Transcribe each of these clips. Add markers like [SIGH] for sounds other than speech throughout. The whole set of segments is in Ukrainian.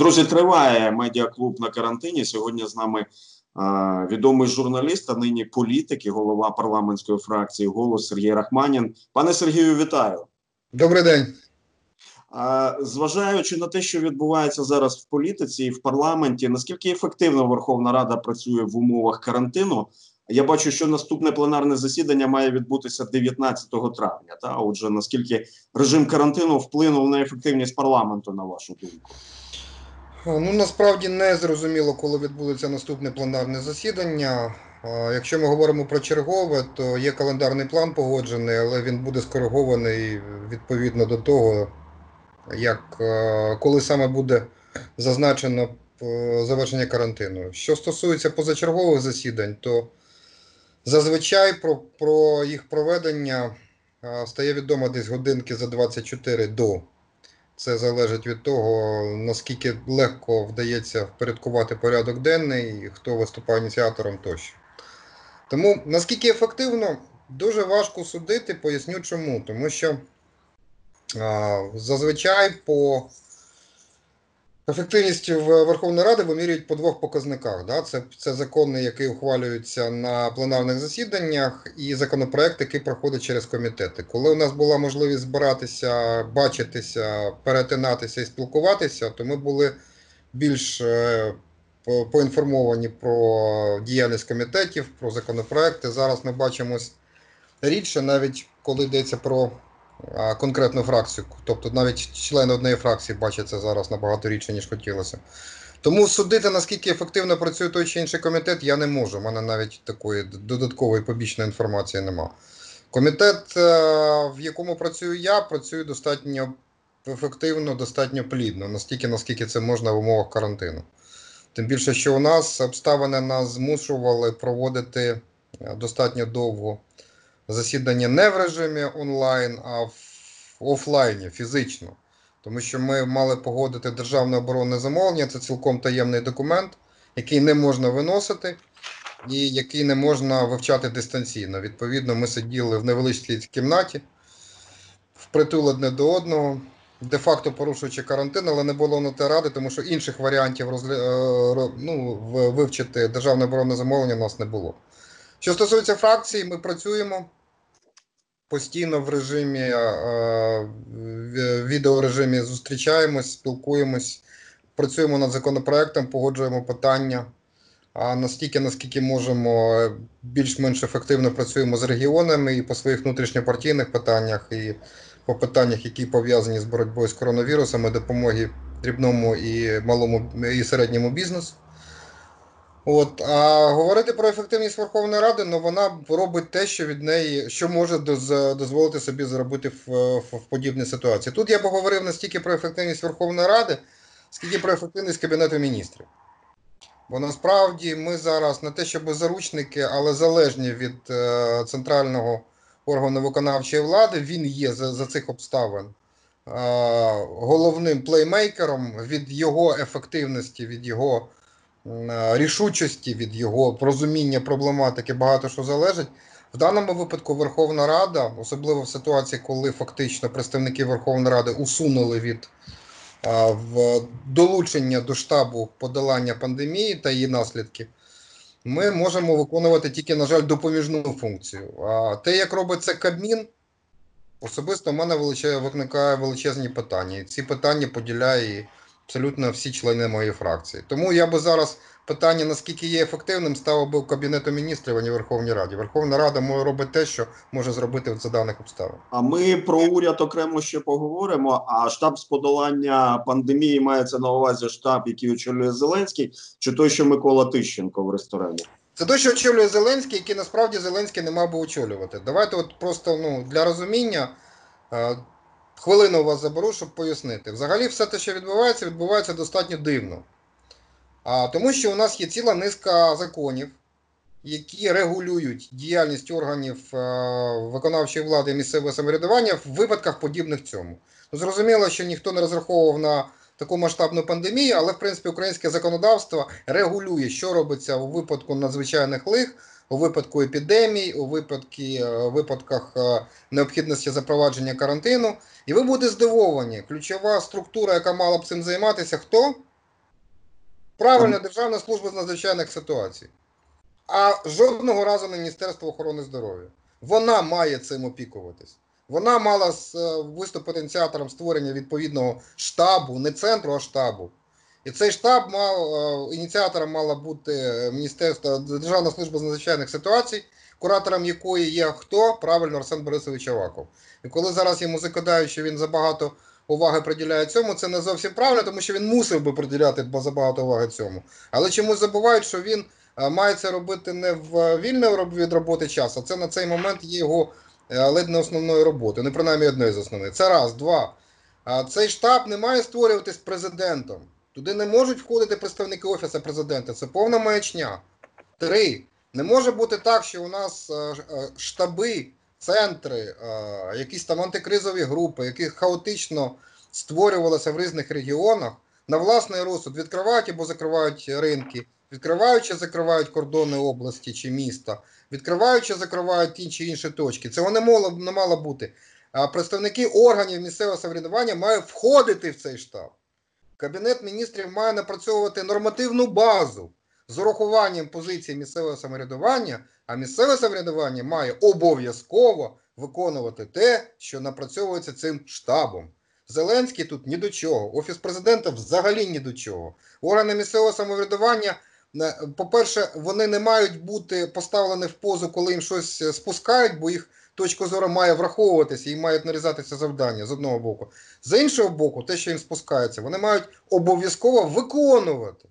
Друзі, триває медіаклуб на карантині. Сьогодні з нами а, відомий журналіст, а нині політик і голова парламентської фракції голос Сергій Рахманін. Пане Сергію, вітаю. Добрий день. А, зважаючи на те, що відбувається зараз в політиці і в парламенті, наскільки ефективно Верховна Рада працює в умовах карантину? Я бачу, що наступне пленарне засідання має відбутися 19 травня. Та отже, наскільки режим карантину вплинув на ефективність парламенту, на вашу думку? Ну насправді не зрозуміло, коли відбудеться наступне пленарне засідання. Якщо ми говоримо про чергове, то є календарний план погоджений, але він буде скоригований відповідно до того, як коли саме буде зазначено завершення карантину. Що стосується позачергових засідань, то зазвичай про, про їх проведення стає відомо десь годинки за 24 до. Це залежить від того, наскільки легко вдається впорядкувати порядок денний, хто виступає ініціатором тощо. Тому наскільки ефективно, дуже важко судити, поясню чому. Тому що а, зазвичай по Ефективність Верховної Ради вимірюють по двох показниках. Да? Це це закони, які ухвалюються на пленарних засіданнях, і законопроект, який проходить через комітети. Коли у нас була можливість збиратися, бачитися, перетинатися і спілкуватися, то ми були більш е, поінформовані про діяльність комітетів, про законопроекти. Зараз ми бачимось рідше, навіть коли йдеться про конкретну фракцію. Тобто навіть члени однієї фракції бачаться зараз набагато рідше, ніж хотілося. Тому судити, наскільки ефективно працює той чи інший комітет, я не можу. У мене навіть такої додаткової побічної інформації нема. Комітет, е, в якому працюю я, працює достатньо ефективно, достатньо плідно, настільки, наскільки це можна в умовах карантину. Тим більше, що у нас обставини нас змушували проводити е, достатньо довго засідання не в режимі онлайн, а в офлайні фізично. Тому що ми мали погодити державне оборонне замовлення, це цілком таємний документ, який не можна виносити і який не можна вивчати дистанційно. Відповідно, ми сиділи в невеличкій кімнаті, впритул одне до одного, де-факто порушуючи карантин, але не було на те ради, тому що інших варіантів розгля... Е, ну, вивчити державне оборонне замовлення у нас не було. Що стосується фракції, ми працюємо постійно в режимі відеорежимі зустрічаємось, спілкуємось, працюємо над законопроектом, погоджуємо питання. А настільки, наскільки можемо, більш-менш ефективно працюємо з регіонами і по своїх внутрішньопартійних питаннях, і по питаннях, які пов'язані з боротьбою з коронавірусами, допомоги дрібному і малому і середньому бізнесу. От, А говорити про ефективність Верховної Ради, ну вона робить те, що від неї, що може дозволити собі зробити в, в, в подібній ситуації. Тут я б говорив не стільки про ефективність Верховної Ради, скільки про ефективність Кабінету міністрів. Бо насправді ми зараз не те, щоб заручники, але залежні від е, центрального органу виконавчої влади, він є за, за цих обставин. Е, головним плеймейкером від його ефективності, від його рішучості від його розуміння проблематики багато що залежить. В даному випадку Верховна Рада, особливо в ситуації, коли фактично представники Верховної Ради усунули від а, в долучення до штабу подолання пандемії та її наслідків, ми можемо виконувати тільки, на жаль, допоміжну функцію. А те, як робить це Кабмін, особисто в мене виникає величезні питання. І ці питання поділяє абсолютно всі члени моєї фракції. Тому я би зараз питання, наскільки є ефективним, ставив би в Кабінету міністрів, а не Верховній Раді. Верховна Рада може робити те, що може зробити за даних обставин. А ми про уряд окремо ще поговоримо. А штаб з подолання пандемії мається на увазі штаб, який очолює Зеленський, чи той, що Микола Тищенко в ресторані? Це той, що очолює Зеленський, який насправді Зеленський не мав би очолювати. Давайте, от просто ну для розуміння. Хвилину у вас заберу, щоб пояснити. Взагалі, все те, що відбувається, відбувається достатньо дивно. А, Тому що у нас є ціла низка законів, які регулюють діяльність органів е, виконавчої влади і місцевого самоврядування в випадках подібних цьому. Ну, Зрозуміло, що ніхто не розраховував на таку масштабну пандемію, але в принципі українське законодавство регулює, що робиться у випадку надзвичайних лих у випадку епідемій, у випадки, е, випадках е, необхідності запровадження карантину. І ви будете здивовані, ключова структура, яка мала б цим займатися, хто? Правильно, Державна служба з надзвичайних ситуацій. А жодного разу Міністерство охорони здоров'я. Вона має цим опікуватись. Вона мала е, виступити ініціатором створення відповідного штабу, не центру, а штабу. І цей штаб мав е, ініціатором мала бути е, Міністерство Державна служба з надзвичайних ситуацій, куратором якої є хто? Правильно, Арсен Борисович Аваков. І коли зараз йому закидають, що він забагато уваги приділяє цьому, це не зовсім правильно, тому що він мусив би приділяти забагато уваги цьому. Але чомусь забувають, що він е, має це робити не в вільний від роботи час, а це на цей момент є його ледь не основною роботою, не принаймні одною з основних. Це раз, два. Цей штаб не має створюватись президентом. Туди не можуть входити представники офісу президента. Це повна маячня. Три. Не може бути так, що у нас е, е, штаби, центри, е, якісь там антикризові групи, які хаотично створювалися в різних регіонах, на власний розсуд відкривають або закривають ринки, відкривають чи закривають кордони області чи міста, відкривають чи закривають ті чи інші точки. Цього не мало, не мало бути. Представники органів місцевого самоврядування мають входити в цей штаб. Кабінет міністрів має напрацьовувати нормативну базу з урахуванням позиції місцевого самоврядування, а місцеве самоврядування має обов'язково виконувати те, що напрацьовується цим штабом. Зеленський тут ні до чого, офіс президента взагалі ні до чого. Органи місцевого самоврядування, е, по-перше, вони не мають бути поставлені в позу, коли їм щось е, спускають, бо їх точка зору має враховуватися і мають нарізатися завдання з одного боку. З іншого боку, те, що їм спускається, вони мають обов'язково виконувати.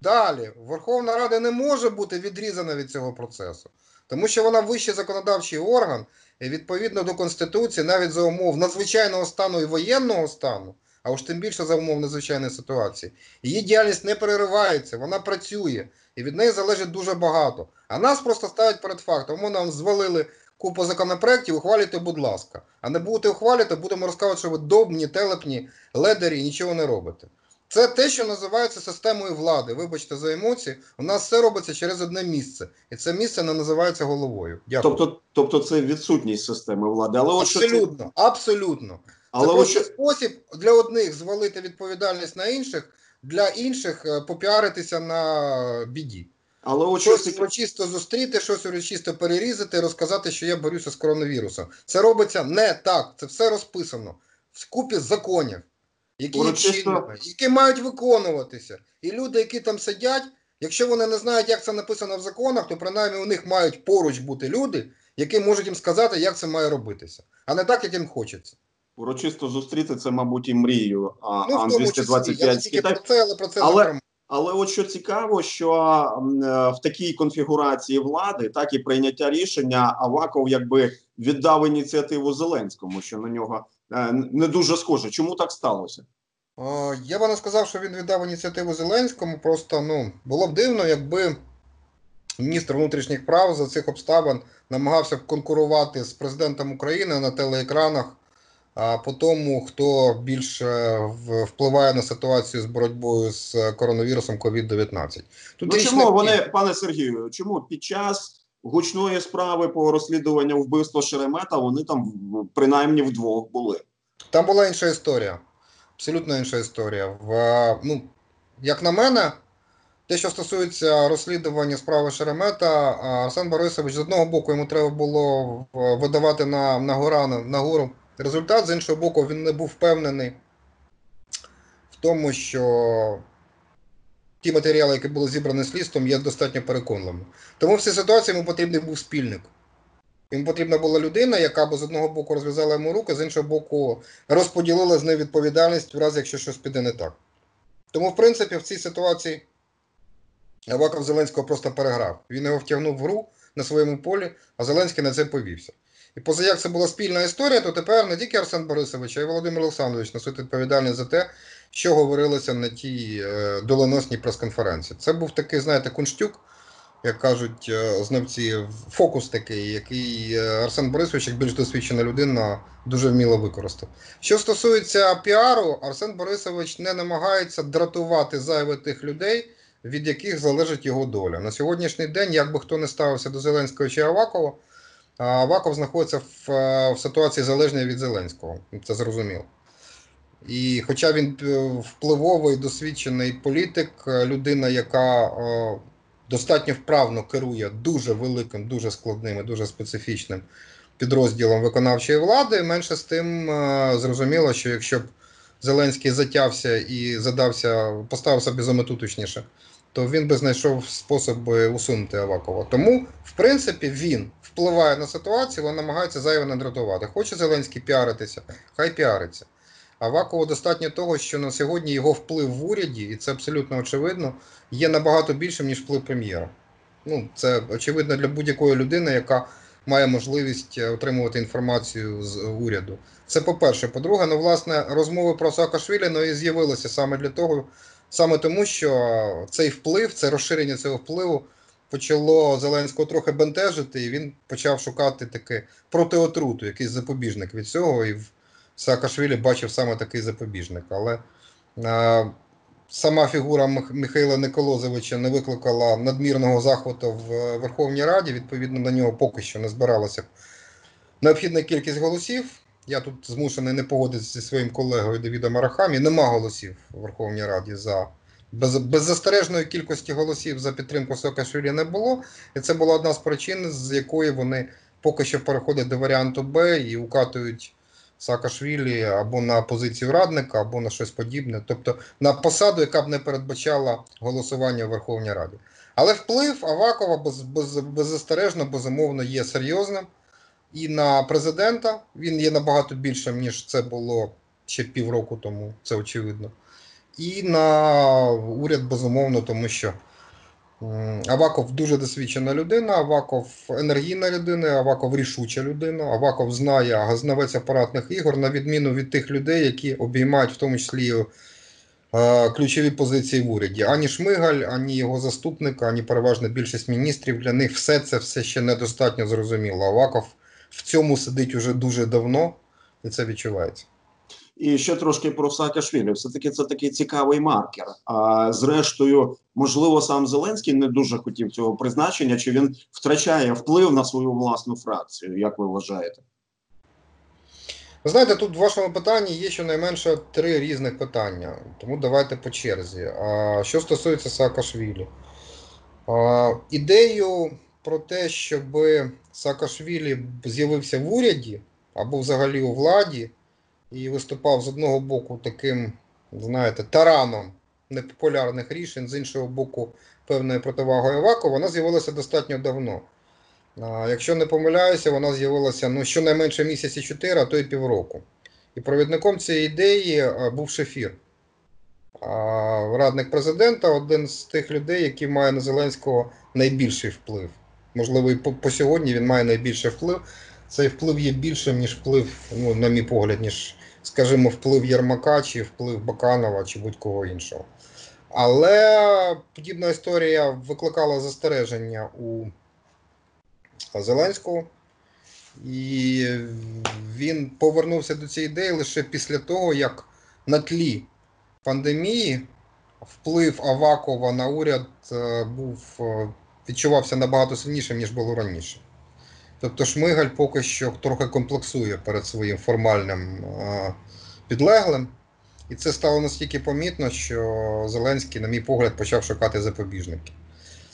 Далі, Верховна Рада не може бути відрізана від цього процесу, тому що вона вищий законодавчий орган, і відповідно до Конституції, навіть за умов надзвичайного стану і воєнного стану, а уж тим більше за умов надзвичайної ситуації, її діяльність не переривається, вона працює, і від неї залежить дуже багато. А нас просто ставлять перед фактом. Ми нам звалили купу законопроєктів, ухвалюйте, будь ласка. А не будете ухвалювати, будемо розказувати, що ви добні, телепні, ледері і нічого не робите. Це те, що називається системою влади. Вибачте за емоції. У нас все робиться через одне місце, і це місце не називається головою. Дякую. Тобто, тобто це відсутність системи влади. Але от що це- абсолютно, абсолютно. але це просто спосіб для одних звалити відповідальність на інших, для інших е, попіаритися на біді. Але от що Щось цікаве- урочисто зустріти, щось урочисто перерізати, розказати, що я борюся з коронавірусом. Це робиться не так. Це все розписано в купі законів, які Урочисто- які мають виконуватися. І люди, які там сидять, якщо вони не знають, як це написано в законах, то принаймні у них мають поруч бути люди, які можуть їм сказати, як це має робитися, а не так, як їм хочеться. урочисто зустріти це, мабуть, і мрією а, Ну, в тому числі, я не Ан-225 з тільки про це, але про це Але-. Але от що цікаво, що е, в такій конфігурації влади, так і прийняття рішення, Аваков якби віддав ініціативу Зеленському, що на нього е, не дуже схоже. Чому так сталося? Я би не сказав, що він віддав ініціативу Зеленському. Просто ну було б дивно, якби міністр внутрішніх прав за цих обставин намагався б конкурувати з президентом України на телеекранах. А по тому, хто більше впливає на ситуацію з боротьбою з коронавірусом COVID-19. Тут ну річ не чому вони, пане Сергію, чому під час гучної справи по розслідуванню вбивства Шеремета вони там в- принаймні вдвох були? Там була інша історія. Абсолютно інша історія. В, е, ну, як на мене, те, що стосується розслідування справи Шеремета, Арсен Борисович з одного боку йому треба було видавати на, на, гора, на гору результат, з іншого боку, він не був впевнений в тому, що ті матеріали, які були зібрані слідством, є достатньо переконливими. Тому в цій ситуації йому потрібний був спільник. Йому потрібна була людина, яка б з одного боку розв'язала йому руки, з іншого боку розподілила з нею відповідальність в разі, якщо щось піде не так. Тому, в принципі, в цій ситуації Аваков Зеленського просто переграв. Він його втягнув в гру на своєму полі, а Зеленський на це повівся. І поза як це була спільна історія, то тепер не тільки Арсен Борисович, а й Володимир Олександрович несуть відповідальність за те, що говорилося на тій е, доленосній прес-конференції. Це був такий, знаєте, кунштюк, як кажуть е, знавці, фокус такий, який е, Арсен Борисович, як більш досвідчена людина, дуже вміло використав. Що стосується піару, Арсен Борисович не намагається дратувати зайве тих людей, від яких залежить його доля. На сьогоднішній день, як би хто не ставився до Зеленського чи Авакова, Аваков знаходиться в, е, в ситуації залежній від Зеленського. Це зрозуміло. І хоча він е, впливовий, досвідчений політик, е, людина, яка достатньо вправно керує дуже великим, дуже складним і дуже специфічним підрозділом виконавчої влади, менше з тим зрозуміло, що якщо б Зеленський затявся і задався, поставив собі то він би знайшов спосіб усунути Авакова. Тому, в принципі, він впливає на ситуацію, він намагається зайве не дратувати. Хоче Зеленський піаритися, хай піариться. Авакову достатньо того, що на сьогодні його вплив в уряді, і це абсолютно очевидно, є набагато більшим, ніж вплив прем'єра. Ну, це очевидно для будь-якої людини, яка має можливість е, отримувати інформацію з уряду. Це по-перше. По-друге, ну, власне, розмови про Саакашвілі ну, і з'явилися саме для того, саме тому, що цей вплив, це розширення цього впливу почало Зеленського трохи бентежити, і він почав шукати таке протиотруту, якийсь запобіжник від цього. І в Саакашвілі бачив саме такий запобіжник. Але а, сама фігура Михайла Николозовича не викликала надмірного захвату в Верховній Раді. Відповідно, на нього поки що не збиралася необхідна кількість голосів. Я тут змушений не погодитися зі своїм колегою Давідом Арахамі. Нема голосів в Верховній Раді за без, беззастережної кількості голосів за підтримку Саакашвілі не було. І це була одна з причин, з якої вони поки що переходять до варіанту Б і укатують Саакашвілі або на позицію радника, або на щось подібне, тобто на посаду, яка б не передбачала голосування в Верховній Раді. Але вплив Авакова без, без, беззастережно, безумовно, є серйозним. І на президента він є набагато більшим, ніж це було ще півроку тому, це очевидно. І на уряд, безумовно, тому що Аваков дуже досвідчена людина, Аваков енергійна людина, Аваков рішуча людина, Аваков знає газнавець апаратних ігор, на відміну від тих людей, які обіймають в тому числі е, ключові позиції в уряді. Ані Шмигаль, ані його заступник, ані переважна більшість міністрів для них все це все ще недостатньо зрозуміло. Аваков в цьому сидить уже дуже давно, і це відчувається. І ще трошки про Саакашвілі. Все таки це такий цікавий маркер. А зрештою, можливо, сам Зеленський не дуже хотів цього призначення, чи він втрачає вплив на свою власну фракцію? Як ви вважаєте? Ви знаєте, тут в вашому питанні є щонайменше три різних питання, тому давайте по черзі. А, Що стосується Саакашвілі, а, ідею про те, щоб Саакашвілі з'явився в уряді або взагалі у владі і виступав з одного боку таким, знаєте, тараном непопулярних рішень, з іншого боку, певною противагою Аваку, вона з'явилася достатньо давно. А, Якщо не помиляюся, вона з'явилася ну, щонайменше місяці 4, а то й півроку. І провідником цієї ідеї був Шефір. Радник президента один з тих людей, який має на Зеленського найбільший вплив. Можливо, і по, по сьогодні він має найбільший вплив. Цей вплив є більшим, ніж вплив, ну, на мій погляд, ніж скажімо, вплив Єрмака чи вплив Баканова чи будь-кого іншого. Але подібна історія викликала застереження у Зеленського, і він повернувся до цієї ідеї лише після того, як на тлі пандемії вплив Авакова на уряд е, був е, відчувався набагато сильнішим, ніж було раніше. Тобто Шмигаль поки що трохи комплексує перед своїм формальним е, підлеглим. І це стало настільки помітно, що Зеленський, на мій погляд, почав шукати запобіжники.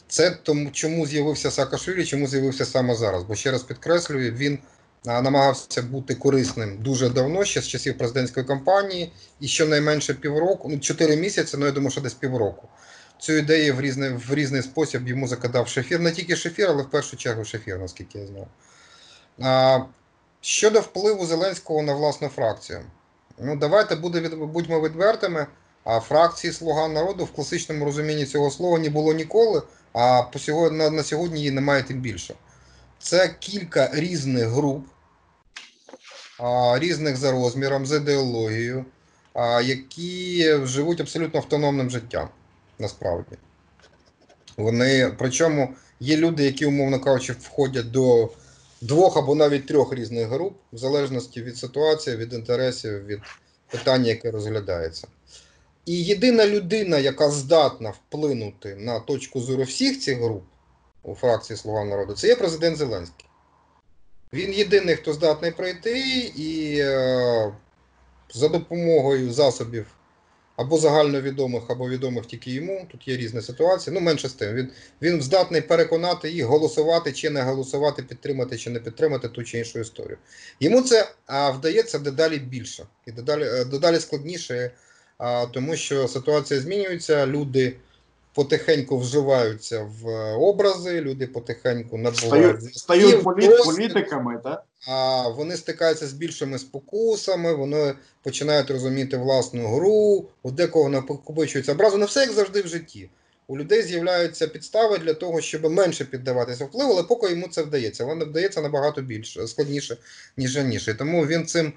Це тому, чому з'явився Саакашвілі, чому з'явився саме зараз. Бо ще раз підкреслюю, він намагався бути корисним дуже давно, ще з часів президентської кампанії, і щонайменше півроку, ну 4 місяці, ну я думаю, що десь півроку. Цю ідею в різний в різний спосіб йому закидав Шефір. Не тільки Шефір, але в першу чергу Шефір, наскільки я знаю. А, Щодо впливу Зеленського на власну фракцію. Ну, давайте буде від, будьмо відвертими. А фракції Слуга народу в класичному розумінні цього слова не було ніколи, а по сьогодні, на, на сьогодні її немає тим більше. Це кілька різних груп, а, різних за розміром, за ідеологією, а, які живуть абсолютно автономним життям насправді. Вони, причому є люди, які, умовно кажучи, входять до двох або навіть трьох різних груп, в залежності від ситуації, від інтересів, від питання, яке розглядається. І єдина людина, яка здатна вплинути на точку зору всіх цих груп у фракції Слуга народу, це є президент Зеленський. Він єдиний, хто здатний пройти і е, за допомогою засобів або загальновідомих, або відомих тільки йому. Тут є різні ситуації. Ну, менше з тим. Він, він здатний переконати їх голосувати чи не голосувати, підтримати чи не підтримати ту чи іншу історію. Йому це а, вдається дедалі більше і дедалі, е, дедалі складніше, а, тому що ситуація змінюється, люди потихеньку вживаються в е, образи, люди потихеньку набувають Стають, політ, політиками, так? а вони стикаються з більшими спокусами, вони починають розуміти власну гру, у декого накопичується образу. Не все як завжди в житті. У людей з'являються підстави для того, щоб менше піддаватися впливу, але поки йому це вдається. Воно вдається набагато більше, складніше, ніж раніше. Тому він цим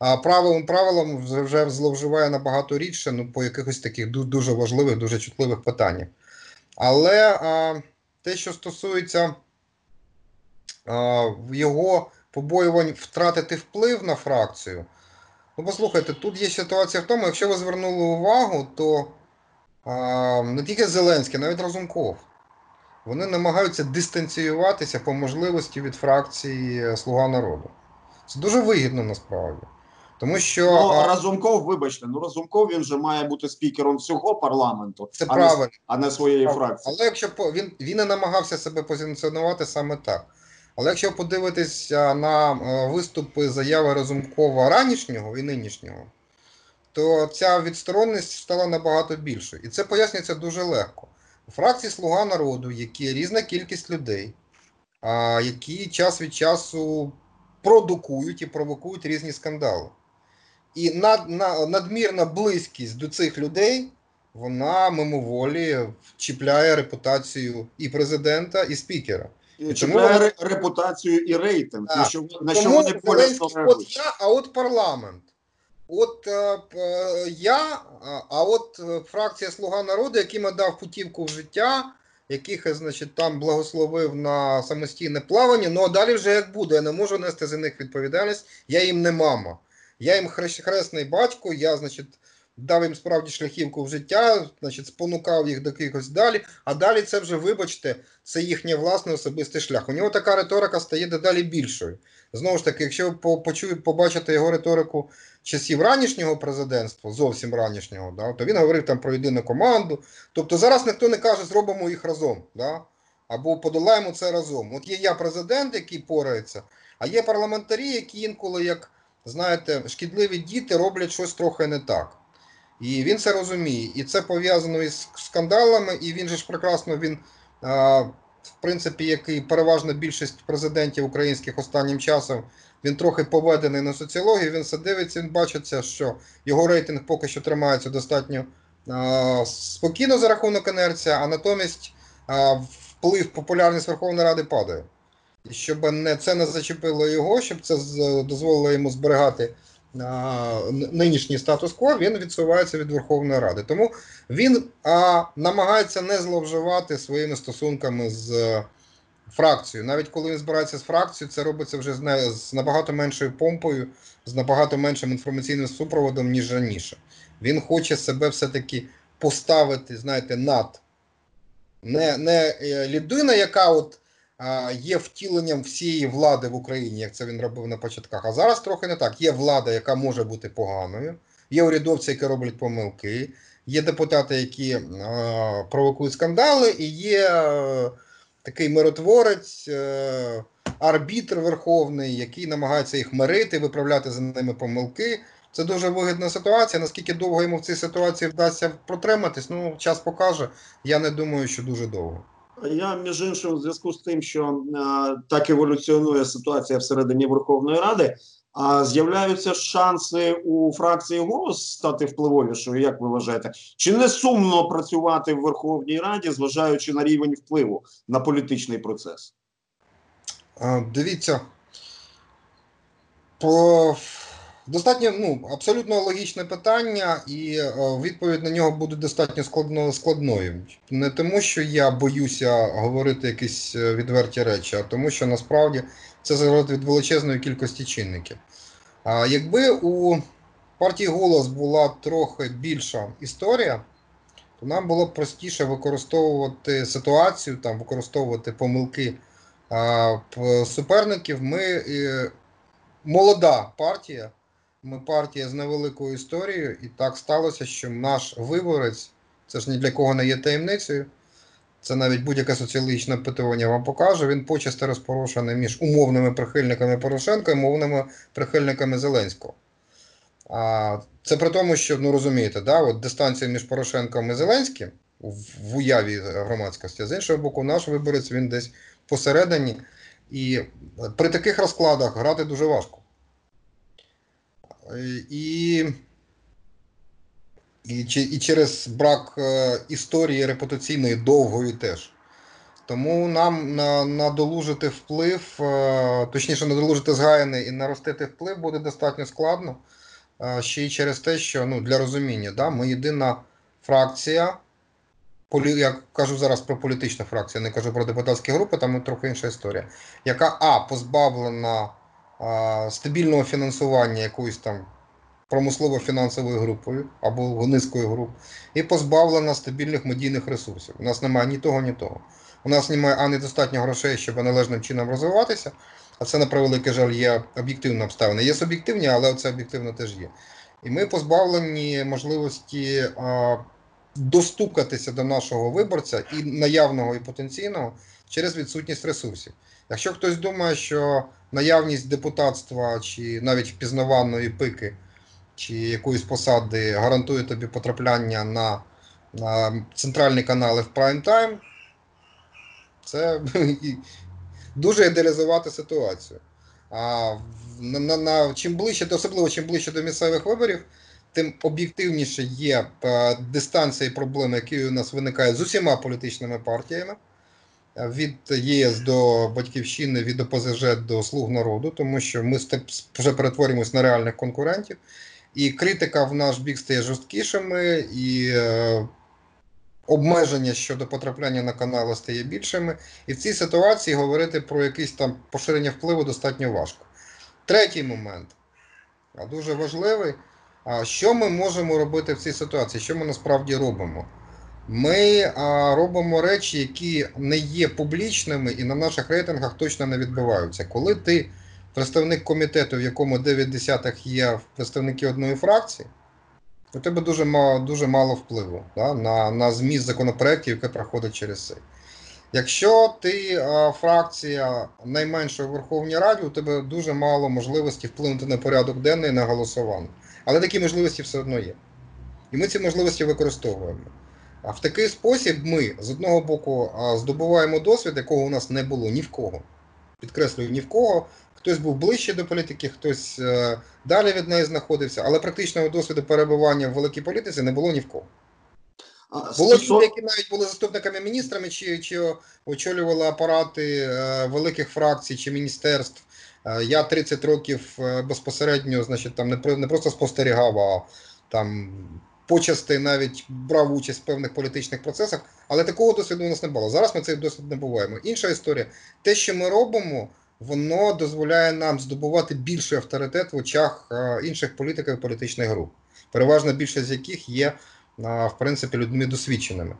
а, правилом правилом вже, вже зловживає набагато рідше, ну, по якихось таких дуже важливих, дуже чутливих питаннях. Але а, те, що стосується а, його побоювань втратити вплив на фракцію. Ну, послухайте, тут є ситуація в тому, якщо ви звернули увагу, то а, не тільки Зеленський, навіть Разумков. Вони намагаються дистанціюватися по можливості від фракції Слуга народу. Це дуже вигідно насправді. Тому що Ну, Разумков, вибачте, ну Разумков він же має бути спікером всього парламенту, це а, не, правильно. а не своєї фракції. Але якщо по- він, він не намагався себе позиціонувати саме так. Але якщо подивитися на е, виступи заяви Разумкова ранішнього і нинішнього, то ця відсторонність стала набагато більшою. І це пояснюється дуже легко. У фракції Слуга народу, які різна кількість людей, які час від часу продукують і провокують різні скандали. І над, на, надмірна близькість до цих людей вона мимоволі чіпляє репутацію і президента, і спікера. І тому чіпляє репутацію і рейтинг, Так. на що, на що вони Зеленський, от я, а от парламент. От е, е, я, а- от е, фракція Слуга народу, яким я дав путівку в життя, яких я, значить, там благословив на самостійне плавання. Ну а далі вже як буде. Я не можу нести за них відповідальність. Я їм не мама. Я їм хресний батько, я, значить, дав їм справді шляхівку в життя, значить, спонукав їх до якихось далі. А далі це вже, вибачте, це їхній власний особистий шлях. У нього така риторика стає дедалі більшою. Знову ж таки, якщо ви побачите його риторику часів ранішнього президентства, зовсім ранішнього, да, то він говорив там про єдину команду. Тобто зараз ніхто не каже, зробимо їх разом, да, або подолаємо це разом. От є я президент, який порається, а є парламентарі, які інколи, як знаєте, шкідливі діти роблять щось трохи не так. І він це розуміє. І це пов'язано із скандалами, і він же ж прекрасно він. В принципі, який переважна більшість президентів українських останнім часом, він трохи поведений на соціологію, він все дивиться, він бачиться, що його рейтинг поки що тримається достатньо спокійно за рахунок інерції, а натомість вплив популярність Верховної Ради падає. Щоб не, це не зачепило його, щоб це дозволило йому зберігати а, нинішній статус-кво, він відсувається від Верховної Ради. Тому він а, намагається не зловживати своїми стосунками з е, фракцією. Навіть коли він збирається з фракцією, це робиться вже з, з набагато меншою помпою, з набагато меншим інформаційним супроводом, ніж раніше. Він хоче себе все-таки поставити, знаєте, над. Не, не е, людина, яка от є втіленням всієї влади в Україні, як це він робив на початках. А зараз трохи не так. Є влада, яка може бути поганою, є урядовці, які роблять помилки, є депутати, які е, провокують скандали, і є е, такий миротворець, е, арбітр верховний, який намагається їх мирити, виправляти за ними помилки. Це дуже вигідна ситуація. Наскільки довго йому в цій ситуації вдасться протриматись, ну час покаже. Я не думаю, що дуже довго. Я між іншим, в зв'язку з тим, що е, так еволюціонує ситуація всередині Верховної Ради, а з'являються шанси у фракції голос стати впливовішою. Як ви вважаєте? Чи не сумно працювати в Верховній Раді, зважаючи на рівень впливу на політичний процес? А, Дивіться. По... Достатньо ну, абсолютно логічне питання, і е, відповідь на нього буде достатньо складно, складною. Не тому, що я боюся говорити якісь е, відверті речі, а тому, що насправді це залежить від величезної кількості чинників. А якби у партії голос була трохи більша історія, то нам було б простіше використовувати ситуацію, там, використовувати помилки а, суперників. Ми е, молода партія, Ми партія з невеликою історією, і так сталося, що наш виборець, це ж ні для кого не є таємницею. Це навіть будь-яке соціологічне опитування вам покаже. Він почасти розпорошений між умовними прихильниками Порошенка і умовними прихильниками Зеленського. А, Це при тому, що ну розумієте, да, от дистанція між Порошенком і Зеленським в, в уяві громадськості, з іншого боку, наш виборець він десь посередині. І при таких розкладах грати дуже важко. І і, і через брак е, історії репутаційної довгої теж. Тому нам на, надолужити вплив, е, точніше, надолужити згаяний і наростити вплив буде достатньо складно. Е, ще й через те, що ну, для розуміння, да, ми єдина фракція. Полі, я кажу зараз про політичну фракцію, не кажу про депутатські групи, там трохи інша історія, яка А, позбавлена стабільного фінансування якоюсь там промислово-фінансовою групою або низкою груп, і позбавлена стабільних медійних ресурсів. У нас немає ні того, ні того. У нас немає а недостатньо грошей, щоб належним чином розвиватися. А це, на превеликий жаль, є об'єктивні обставини. Є суб'єктивні, але це об'єктивно теж є. І ми позбавлені можливості а, достукатися до нашого виборця і наявного, і потенційного через відсутність ресурсів. Якщо хтось думає, що наявність депутатства чи навіть впізнаваної пики чи якоїсь посади гарантує тобі потрапляння на на центральні канали в прайм-тайм, це [LAUGHS] дуже ідеалізувати ситуацію. А на, на, на, чим ближче, особливо чим ближче до місцевих виборів, тим об'єктивніше є е, дистанція і проблеми, які у нас виникають з усіма політичними партіями. Від ЄС до Батьківщини, від ОПЗЖ до Слуг народу, тому що ми вже перетворюємось на реальних конкурентів. І критика в наш бік стає жорсткішими, і е, обмеження щодо потрапляння на канали стає більшими. І в цій ситуації говорити про якесь там поширення впливу достатньо важко. Третій момент, дуже важливий. Що ми можемо робити в цій ситуації? Що ми насправді робимо? Ми а, робимо речі, які не є публічними і на наших рейтингах точно не відбуваються. Коли ти представник комітету, в якому 9 десятих є представники одної фракції, у тебе дуже мало дуже мало впливу да, на на зміст законопроєктів, яке проходить через це. Якщо ти а, фракція найменша у Верховній Раді, у тебе дуже мало можливості вплинути на порядок денний на голосування. Але такі можливості все одно є. І ми ці можливості використовуємо. А в такий спосіб ми з одного боку здобуваємо досвід, якого у нас не було ні в кого. Підкреслюю, ні в кого. Хтось був ближче до політики, хтось е, далі від неї знаходився, але практичного досвіду перебування в великій політиці не було ні в кого. Були люди, які навіть були заступниками міністрами, чи чи очолювали апарати е, великих фракцій чи міністерств. Е, я 30 років безпосередньо, значить, там не не просто спостерігав, а там почасти навіть брав участь в певних політичних процесах, але такого досвіду у нас не було. Зараз ми цей досвід не буваємо. Інша історія, те, що ми робимо, воно дозволяє нам здобувати більший авторитет в очах е, інших політиків і політичних груп, переважно більшість з яких є в принципі людьми досвідченими.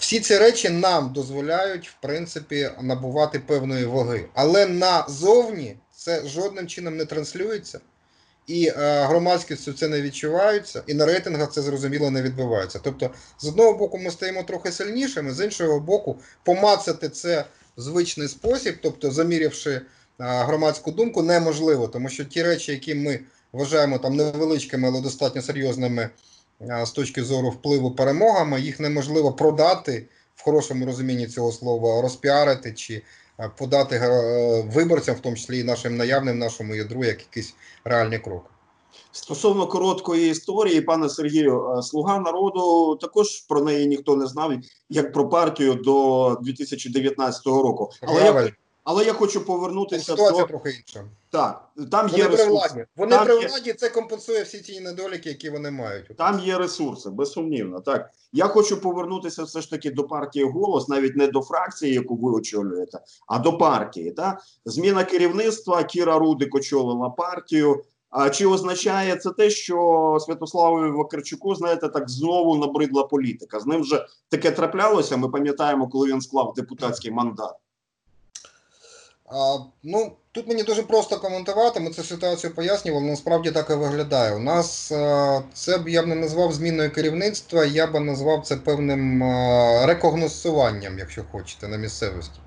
Всі ці речі нам дозволяють, в принципі, набувати певної ваги. Але назовні це жодним чином не транслюється, і е, громадськістю це не відчувається, і на рейтингах це зрозуміло не відбувається. Тобто, з одного боку, ми стаємо трохи сильнішими, з іншого боку, помацати це в звичний спосіб, тобто замірявши е, громадську думку, неможливо, тому що ті речі, які ми вважаємо там невеличкими, але достатньо серйозними з точки зору впливу перемогами, їх неможливо продати в хорошому розумінні цього слова, розпіарити чи подати е, виборцям, в тому числі і нашим наявним нашому ядру, як якийсь реальний крок. Стосовно короткої історії, пане Сергію, е, слуга народу також про неї ніхто не знав, як про партію до 2019 року. Але я але я хочу повернутися Ситуація до... трохи інша. Так, там вони є при владі. Вони там при владі є... це компенсує всі ті недоліки, які вони мають. Там є ресурси, безсумнівно. Так я хочу повернутися все ж таки до партії голос, навіть не до фракції, яку ви очолюєте, а до партії. Так? Зміна керівництва Кіра Рудик очолила партію. А чи означає це те, що Святославові Вакарчуку, знаєте, так знову набридла політика? З ним вже таке траплялося. Ми пам'ятаємо, коли він склав депутатський мандат. А, ну, тут мені дуже просто коментувати. Ми цю ситуацію пояснювали. Насправді так і виглядає. У нас а, це б я б не назвав зміною керівництва, я б назвав це певним а, рекогносуванням, якщо хочете, на місцевості.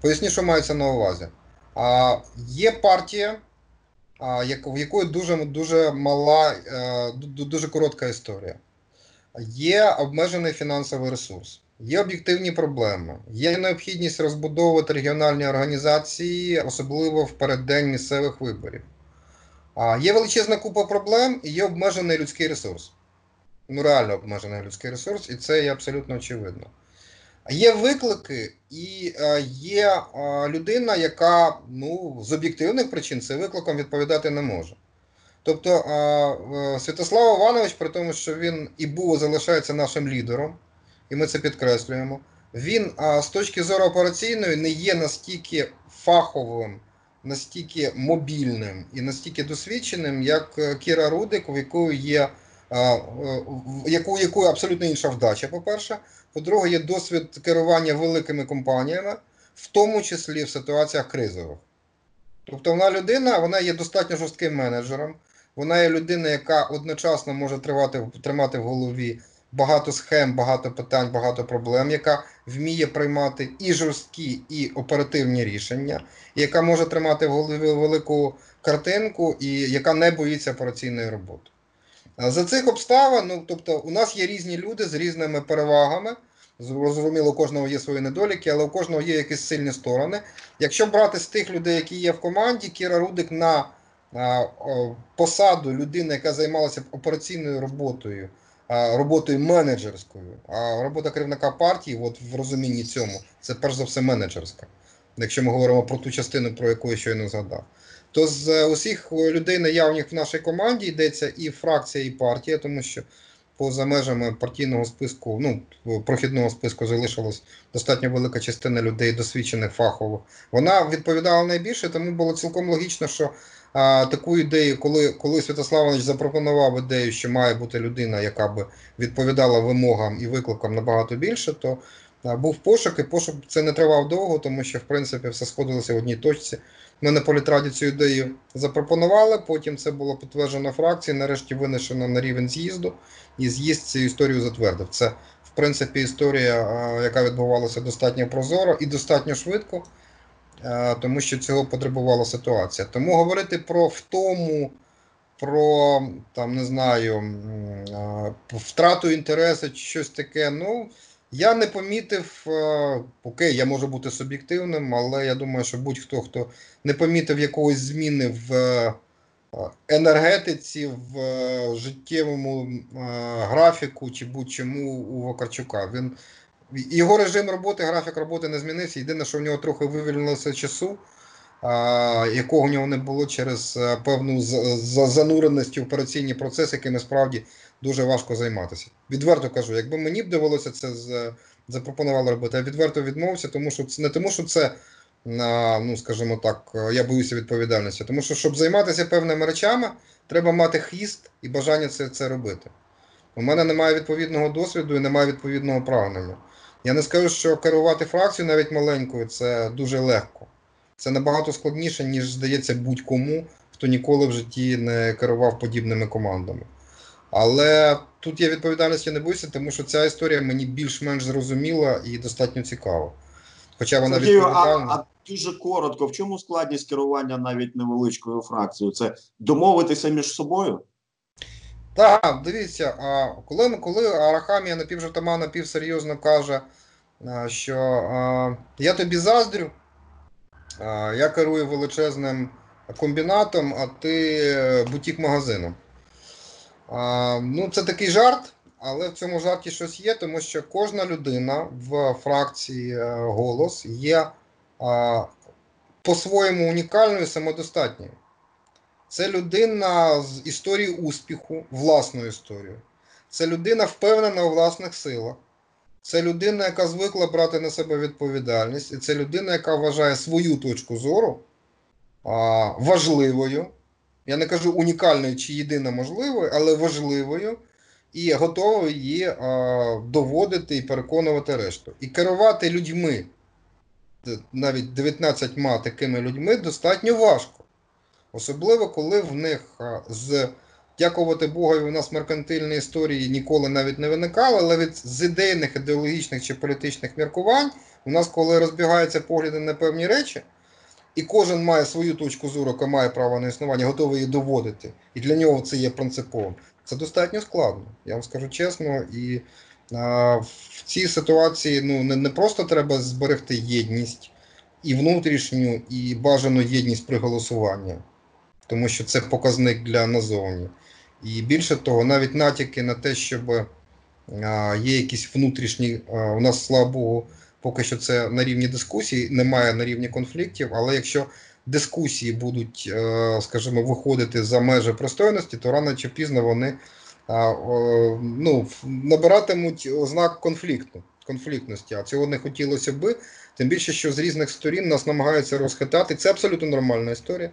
Поясню, що мається на увазі. А, Є партія, а, як, в якої дуже дуже мала, а, дуже коротка історія. Є обмежений фінансовий ресурс. Є об'єктивні проблеми, є необхідність розбудовувати регіональні організації, особливо в переддень місцевих виборів. А Є величезна купа проблем і є обмежений людський ресурс. Ну, реально обмежений людський ресурс, і це є абсолютно очевидно. Є виклики, і е, є е, людина, яка ну, з об'єктивних причин цим викликом відповідати не може. Тобто е, Святослав Іванович, при тому, що він і був, залишається нашим лідером і ми це підкреслюємо. Він з точки зору операційної не є настільки фаховим, настільки мобільним і настільки досвідченим, як е, Кіра Рудик, у якої є яку, яку абсолютно інша вдача, по-перше. По-друге, є досвід керування великими компаніями, в тому числі в ситуаціях кризових. Тобто вона людина, вона є достатньо жорстким менеджером, вона є людина, яка одночасно може тривати, тримати в голові багато схем, багато питань, багато проблем, яка вміє приймати і жорсткі, і оперативні рішення, яка може тримати в голові велику картинку, і яка не боїться операційної роботи. За цих обставин, ну тобто, у нас є різні люди з різними перевагами. Зрозуміло, у кожного є свої недоліки, але у кожного є якісь сильні сторони. Якщо брати з тих людей, які є в команді, Кіра Рудик на посаду людини, яка займалася операційною роботою роботою менеджерською. А робота керівника партії, от в розумінні цьому, це перш за все менеджерська. Якщо ми говоримо про ту частину, про яку я щойно згадав. То з е, усіх людей, наявних в нашій команді, йдеться і фракція, і партія, тому що поза межами партійного списку, ну, прохідного списку залишилась достатньо велика частина людей, досвідчених фахово. Вона відповідала найбільше, тому було цілком логічно, що а, таку ідею, коли коли Святославович запропонував ідею, що має бути людина, яка би відповідала вимогам і викликам набагато більше, то а, був пошук, і пошук це не тривав довго, тому що в принципі все сходилося в одній точці. Ми на політраді цю ідею запропонували. Потім це було підтверджено фракції. Нарешті винесено на рівень з'їзду, і з'їзд цю історію затвердив. Це в принципі історія, яка відбувалася достатньо прозоро і достатньо швидко. Е, тому що цього потребувала ситуація. Тому говорити про втому, про там не знаю, е, втрату інтересу чи щось таке. Ну я не помітив. Е, окей, я можу бути суб'єктивним, але я думаю, що будь-хто хто не помітив якоїсь зміни в енергетиці, в життєвому графіку чи будь-чому у Вакарчука. Він його режим роботи, графік роботи не змінився. Єдине, що в нього трохи вивільнилося часу, а, якого в нього не було через е, певну зануреність в операційні процеси, якими справді дуже важко займатися. Відверто кажу, якби мені б довелося це запропонували робити, я відверто відмовився, тому що це не тому, що це. Ну, скажімо так, я боюся відповідальності. Тому що, щоб займатися певними речами, треба мати хіст і бажання це це робити. У мене немає відповідного досвіду і немає відповідного прагнення. Я не скажу, що керувати фракцією навіть маленькою це дуже легко. Це набагато складніше, ніж здається будь-кому, хто ніколи в житті не керував подібними командами. Але тут я відповідальності не боюся, тому що ця історія мені більш-менш зрозуміла і достатньо цікава. Хоча вона Сергію, відповідальна. А, а дуже коротко, в чому складність керування навіть невеличкою фракцією? Це домовитися між собою? Так, дивіться, а коли коли Арахамія напівжартома напівсерйозно каже, що а, я тобі заздрю, а, я керую величезним комбінатом, а ти бутік-магазином. Ну, Це такий жарт, але в цьому жарті щось є, тому що кожна людина в фракції е, голос є по-своєму унікальною самодостатньою. Це людина з історії успіху, власну історію. Це людина впевнена у власних силах. Це людина, яка звикла брати на себе відповідальність. І це людина, яка вважає свою точку зору а, важливою. Я не кажу унікальною чи єдино можливою, але важливою. І готова її а, доводити і переконувати решту. І керувати людьми навіть 19 такими людьми достатньо важко. Особливо, коли в них з дякувати Богу, у нас меркантильні історії ніколи навіть не виникали, але від з ідейних, ідеологічних чи політичних міркувань, у нас, коли розбігаються погляди на певні речі, і кожен має свою точку зору, яка має право на існування, готовий її доводити. І для нього це є принциповим. Це достатньо складно, я вам скажу чесно. І а, в цій ситуації ну, не, не просто треба зберегти єдність і внутрішню, і бажану єдність при голосуванні, тому що це показник для назовні. І більше того, навіть натяки на те, щоб а, є якісь внутрішні, а, у нас, слава Богу, поки що це на рівні дискусій, немає на рівні конфліктів, але якщо дискусії будуть, а, скажімо, виходити за межі пристойності, то рано чи пізно вони а, ну, набиратимуть ознак конфлікту, конфліктності. А цього не хотілося би, тим більше, що з різних сторін нас намагаються розхитати. Це абсолютно нормальна історія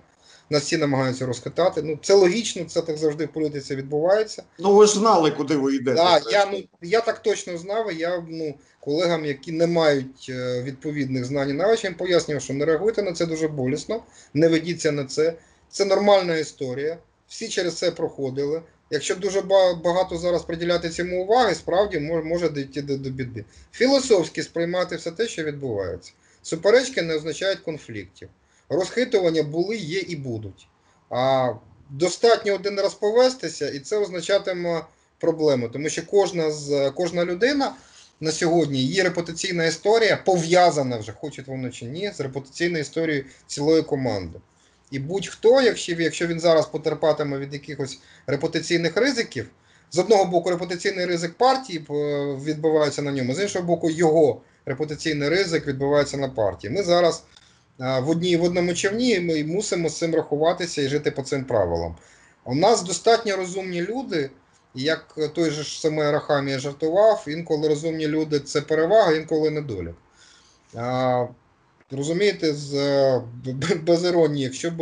нас всі намагаються розхитати. Ну це логічно, це так завжди в політиці відбувається. Ну ви ж знали, куди ви йдете. Да, я ну я так точно знав. Я ну колегам, які не мають е, відповідних знань і навичок, пояснював, що не реагуйте на це дуже болісно, не ведіться на це. Це нормальна історія. Всі через це проходили. Якщо дуже багато зараз приділяти цьому уваги, справді може дійти до, до біди. Філософськи сприймати все те, що відбувається. Суперечки не означають конфліктів розхитування були, є і будуть. А достатньо один раз повестися, і це означатиме проблему, тому що кожна з кожна людина на сьогодні її репутаційна історія пов'язана вже, хочуть воно чи ні, з репутаційною історією цілої команди. І будь-хто, якщо якщо він зараз потерпатиме від якихось репутаційних ризиків, з одного боку, репутаційний ризик партії е, відбувається на ньому, з іншого боку, його репутаційний ризик відбувається на партії. Ми зараз в одній в одному човні, і ми мусимо з цим рахуватися і жити по цим правилам. У нас достатньо розумні люди, як той же ж саме Рахамія жартував, інколи розумні люди це перевага, інколи недолік. Розумієте, з, без іронії, якщо б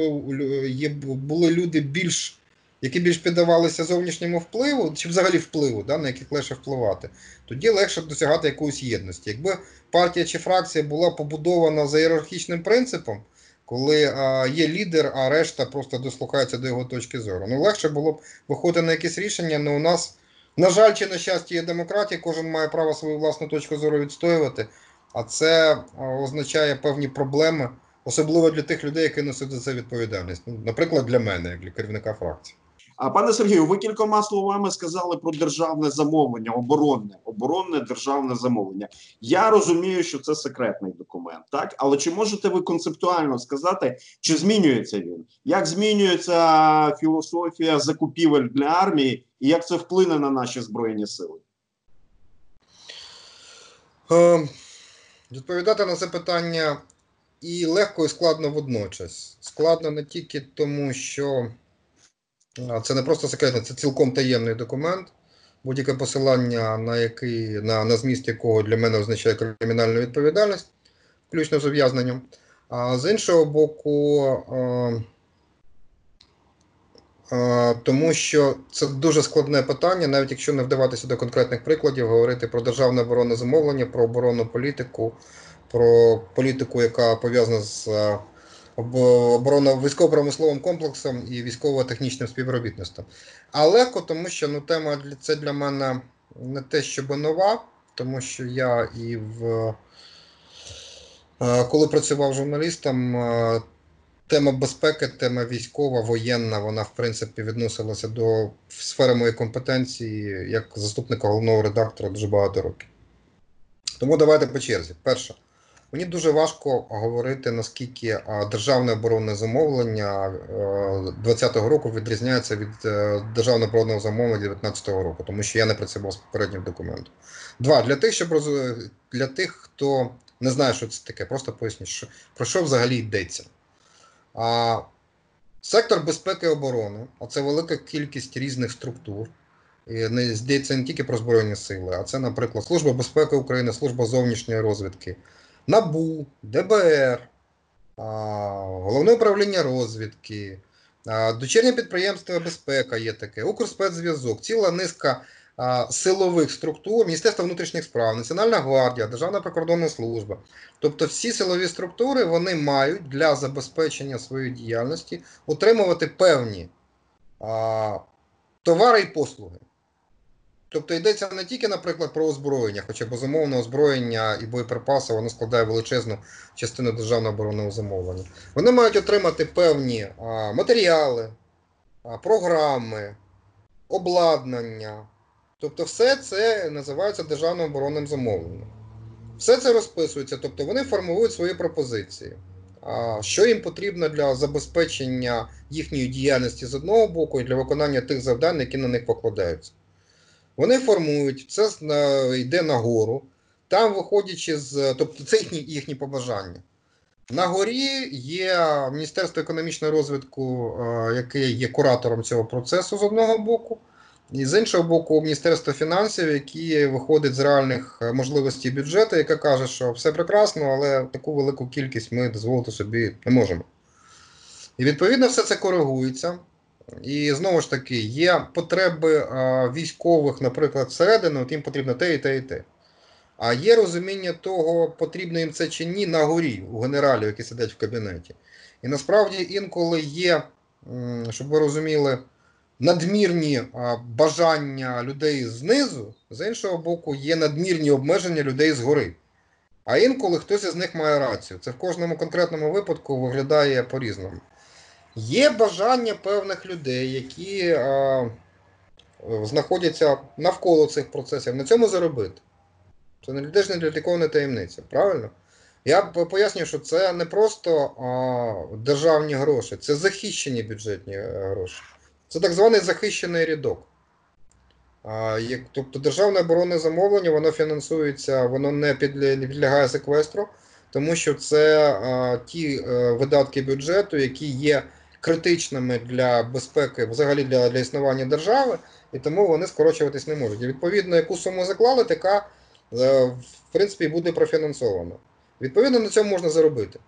були люди більш які більш піддавалися зовнішньому впливу, чи взагалі впливу, да, на яких легше впливати, тоді легше досягати якоїсь єдності. Якби партія чи фракція була побудована за ієрархічним принципом, коли а, є лідер, а решта просто дослухається до його точки зору. Ну, легше було б виходити на якісь рішення, але у нас, на жаль, чи на щастя, є демократія, кожен має право свою власну точку зору відстоювати, а це означає певні проблеми. Особливо для тих людей, які несуть за це відповідальність. Ну, Наприклад, для мене, як для керівника фракції. А пане Сергію, ви кількома словами сказали про державне замовлення, оборонне, оборонне державне замовлення. Я розумію, що це секретний документ, так але чи можете ви концептуально сказати, чи змінюється він? Як змінюється філософія закупівель для армії, і як це вплине на наші збройні сили? Е, відповідати на це питання і легко, і складно водночас. Складно не тільки тому, що. Це не просто секретний, це цілком таємний документ. Будь-яке посилання, на який, на, на зміст якого для мене означає кримінальну відповідальність, включно з ув'язненням. А з іншого боку, а, а, тому що це дуже складне питання, навіть якщо не вдаватися до конкретних прикладів, говорити про державне оборонне замовлення, про оборонну політику, про політику, яка пов'язана з оборонно військово-промисловим комплексом і військово-технічним співробітництвом. А легко, тому що ну, тема це для мене не те, щоб нова, тому що я і в е, коли працював журналістом, е, тема безпеки, тема військова, воєнна, вона в принципі відносилася до сфери моєї компетенції як заступника головного редактора дуже багато років. Тому давайте по черзі. Перше. Мені дуже важко говорити, наскільки державне оборонне замовлення 2020 е, року відрізняється від е, державного оборонного замовлення 2019 року, тому що я не працював з попереднім документом. Два для тих, щоб роз... для тих, хто не знає, що це таке, просто поясніть, що про що взагалі йдеться. А, Сектор безпеки і оборони, а це велика кількість різних структур. І не здається не тільки про Збройні сили, а це, наприклад, Служба безпеки України, служба зовнішньої розвідки. НАБУ, ДБР, Головне управління розвідки, дочірнє підприємство безпека є таке, Укрспецзв'язок, ціла низка силових структур, Міністерство внутрішніх справ, Національна гвардія, Державна прикордонна служба. Тобто всі силові структури вони мають для забезпечення своєї діяльності отримувати певні товари і послуги. Тобто йдеться не тільки, наприклад, про озброєння, хоча безумовно озброєння і боєприпаси воно складає величезну частину державного оборонного замовлення. Вони мають отримати певні а, матеріали, а, програми, обладнання. Тобто, все це називається державним оборонним замовленням. Все це розписується, тобто вони формують свої пропозиції. Що їм потрібно для забезпечення їхньої діяльності з одного боку і для виконання тих завдань, які на них покладаються. Вони формують, це йде нагору, там виходячи з. Тобто це їхні, їхні побажання. На горі є Міністерство економічного розвитку, яке є куратором цього процесу з одного боку, і з іншого боку, Міністерство фінансів, яке виходить з реальних можливостей бюджету, яке каже, що все прекрасно, але таку велику кількість ми дозволити собі не можемо. І відповідно все це коригується. І знову ж таки, є потреби а, військових, наприклад, всередину, от їм потрібно те і те і те. А є розуміння того, потрібно їм це чи ні на горі у генералів, які сидять в кабінеті. І насправді інколи є, щоб ви розуміли, надмірні а, бажання людей знизу, з іншого боку, є надмірні обмеження людей згори. А інколи хтось із них має рацію. Це в кожному конкретному випадку виглядає по-різному. Є бажання певних людей, які а, знаходяться навколо цих процесів, на цьому заробити. Це не теж не для таємниця, правильно? Я пояснюю, що це не просто а, державні гроші, це захищені бюджетні е, гроші. Це так званий захищений рядок. А, як, Тобто державне оборонне замовлення, воно фінансується, воно не підлягає секвестру, тому що це а, ті а, е, видатки бюджету, які є критичними для безпеки, взагалі для для існування держави, і тому вони скорочуватись не можуть. І відповідно, яку суму заклали, така е, в принципі буде профінансована. Відповідно, на цьому можна заробити.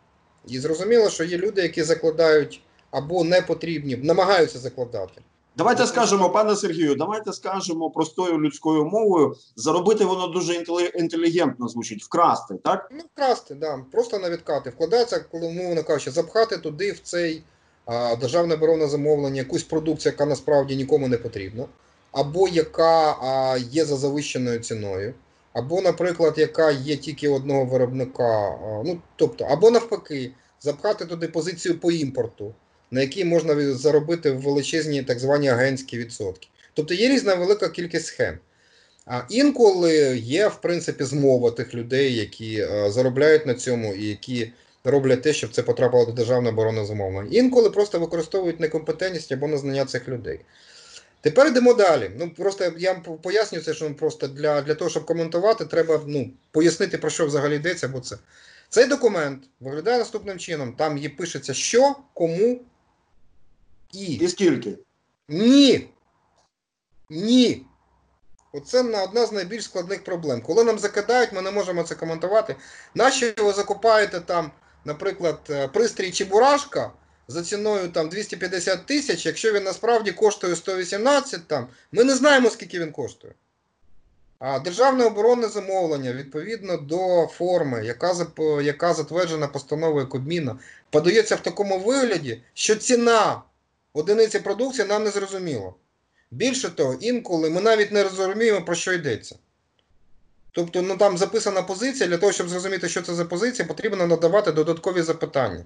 І зрозуміло, що є люди, які закладають або не потрібні, намагаються закладати. Давайте скажемо, пане Сергію, давайте скажемо простою людською мовою. Заробити воно дуже інтелігентно звучить, вкрасти, так? Ну, вкрасти, да. Просто на відкати. Вкладається, коли мовно кажучи, запхати туди в цей державне оборонне замовлення, якусь продукцію, яка насправді нікому не потрібна, або яка є за завищеною ціною, або, наприклад, яка є тільки одного виробника, ну тобто, або навпаки, запхати туди позицію по імпорту, на якій можна заробити величезні так звані агентські відсотки. Тобто є різна велика кількість схем. А інколи є, в принципі, змова тих людей, які заробляють на цьому і які роблять те, щоб це потрапило до державної оборони замовлення. Інколи просто використовують некомпетентність або незнання цих людей. Тепер йдемо далі. Ну просто я поясню це, що просто для для того, щоб коментувати, треба ну, пояснити, про що взагалі йдеться. бо це. Цей документ виглядає наступним чином: там є пишеться, що, кому і. І скільки? Ні. Ні. Оце одна з найбільш складних проблем. Коли нам закидають, ми не можемо це коментувати. Нащо ви закупаєте там наприклад, е, пристрій Чебурашка за ціною там 250 тисяч, якщо він насправді коштує 118, там, ми не знаємо, скільки він коштує. А державне оборонне замовлення відповідно до форми, яка яка затверджена постановою Кабміна, подається в такому вигляді, що ціна одиниці продукції нам не зрозуміла. Більше того, інколи ми навіть не розуміємо, про що йдеться. Тобто, ну там записана позиція, для того, щоб зрозуміти, що це за позиція, потрібно надавати додаткові запитання.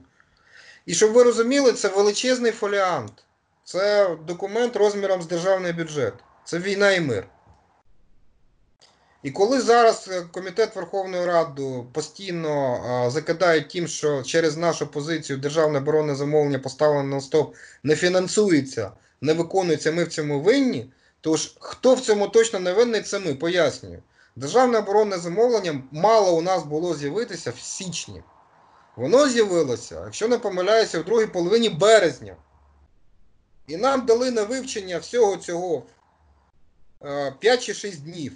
І щоб ви розуміли, це величезний фоліант. Це документ розміром з державний бюджет. Це війна і мир. І коли зараз е, Комітет Верховної Ради постійно а, закидає тим, що через нашу позицію державне оборонне замовлення поставлено на стоп, не фінансується, не виконується, ми в цьому винні, то ж хто в цьому точно не винний, це ми пояснюю. Державне оборонне замовлення мало у нас було з'явитися в січні. Воно з'явилося, якщо не помиляюся, в другій половині березня. І нам дали на вивчення всього цього 5 е, чи 6 днів.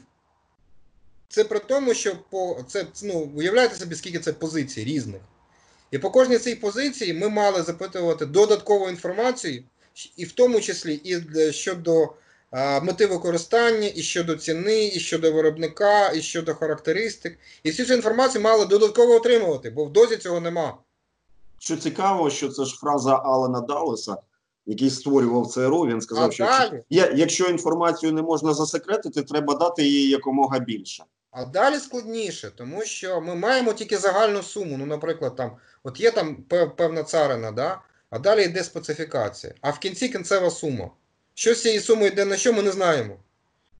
Це при тому, що по це ну, уявляєте собі, скільки це позицій різних. І по кожній цій позиції ми мали запитувати додаткову інформацію, і в тому числі і щодо мети використання, і щодо ціни, і щодо виробника, і щодо характеристик. І всю цю інформацію мали додатково отримувати, бо в дозі цього нема. Що цікаво, що це ж фраза Алана Даллеса, який створював ЦРУ. Він сказав, А що далі? якщо інформацію не можна засекретити, треба дати її якомога більше. А далі складніше, тому що ми маємо тільки загальну суму. Ну, наприклад, там, от є там певна царина, да? а далі йде специфікація. А в кінці кінцева сума. Що з цієї суми йде на що, ми не знаємо.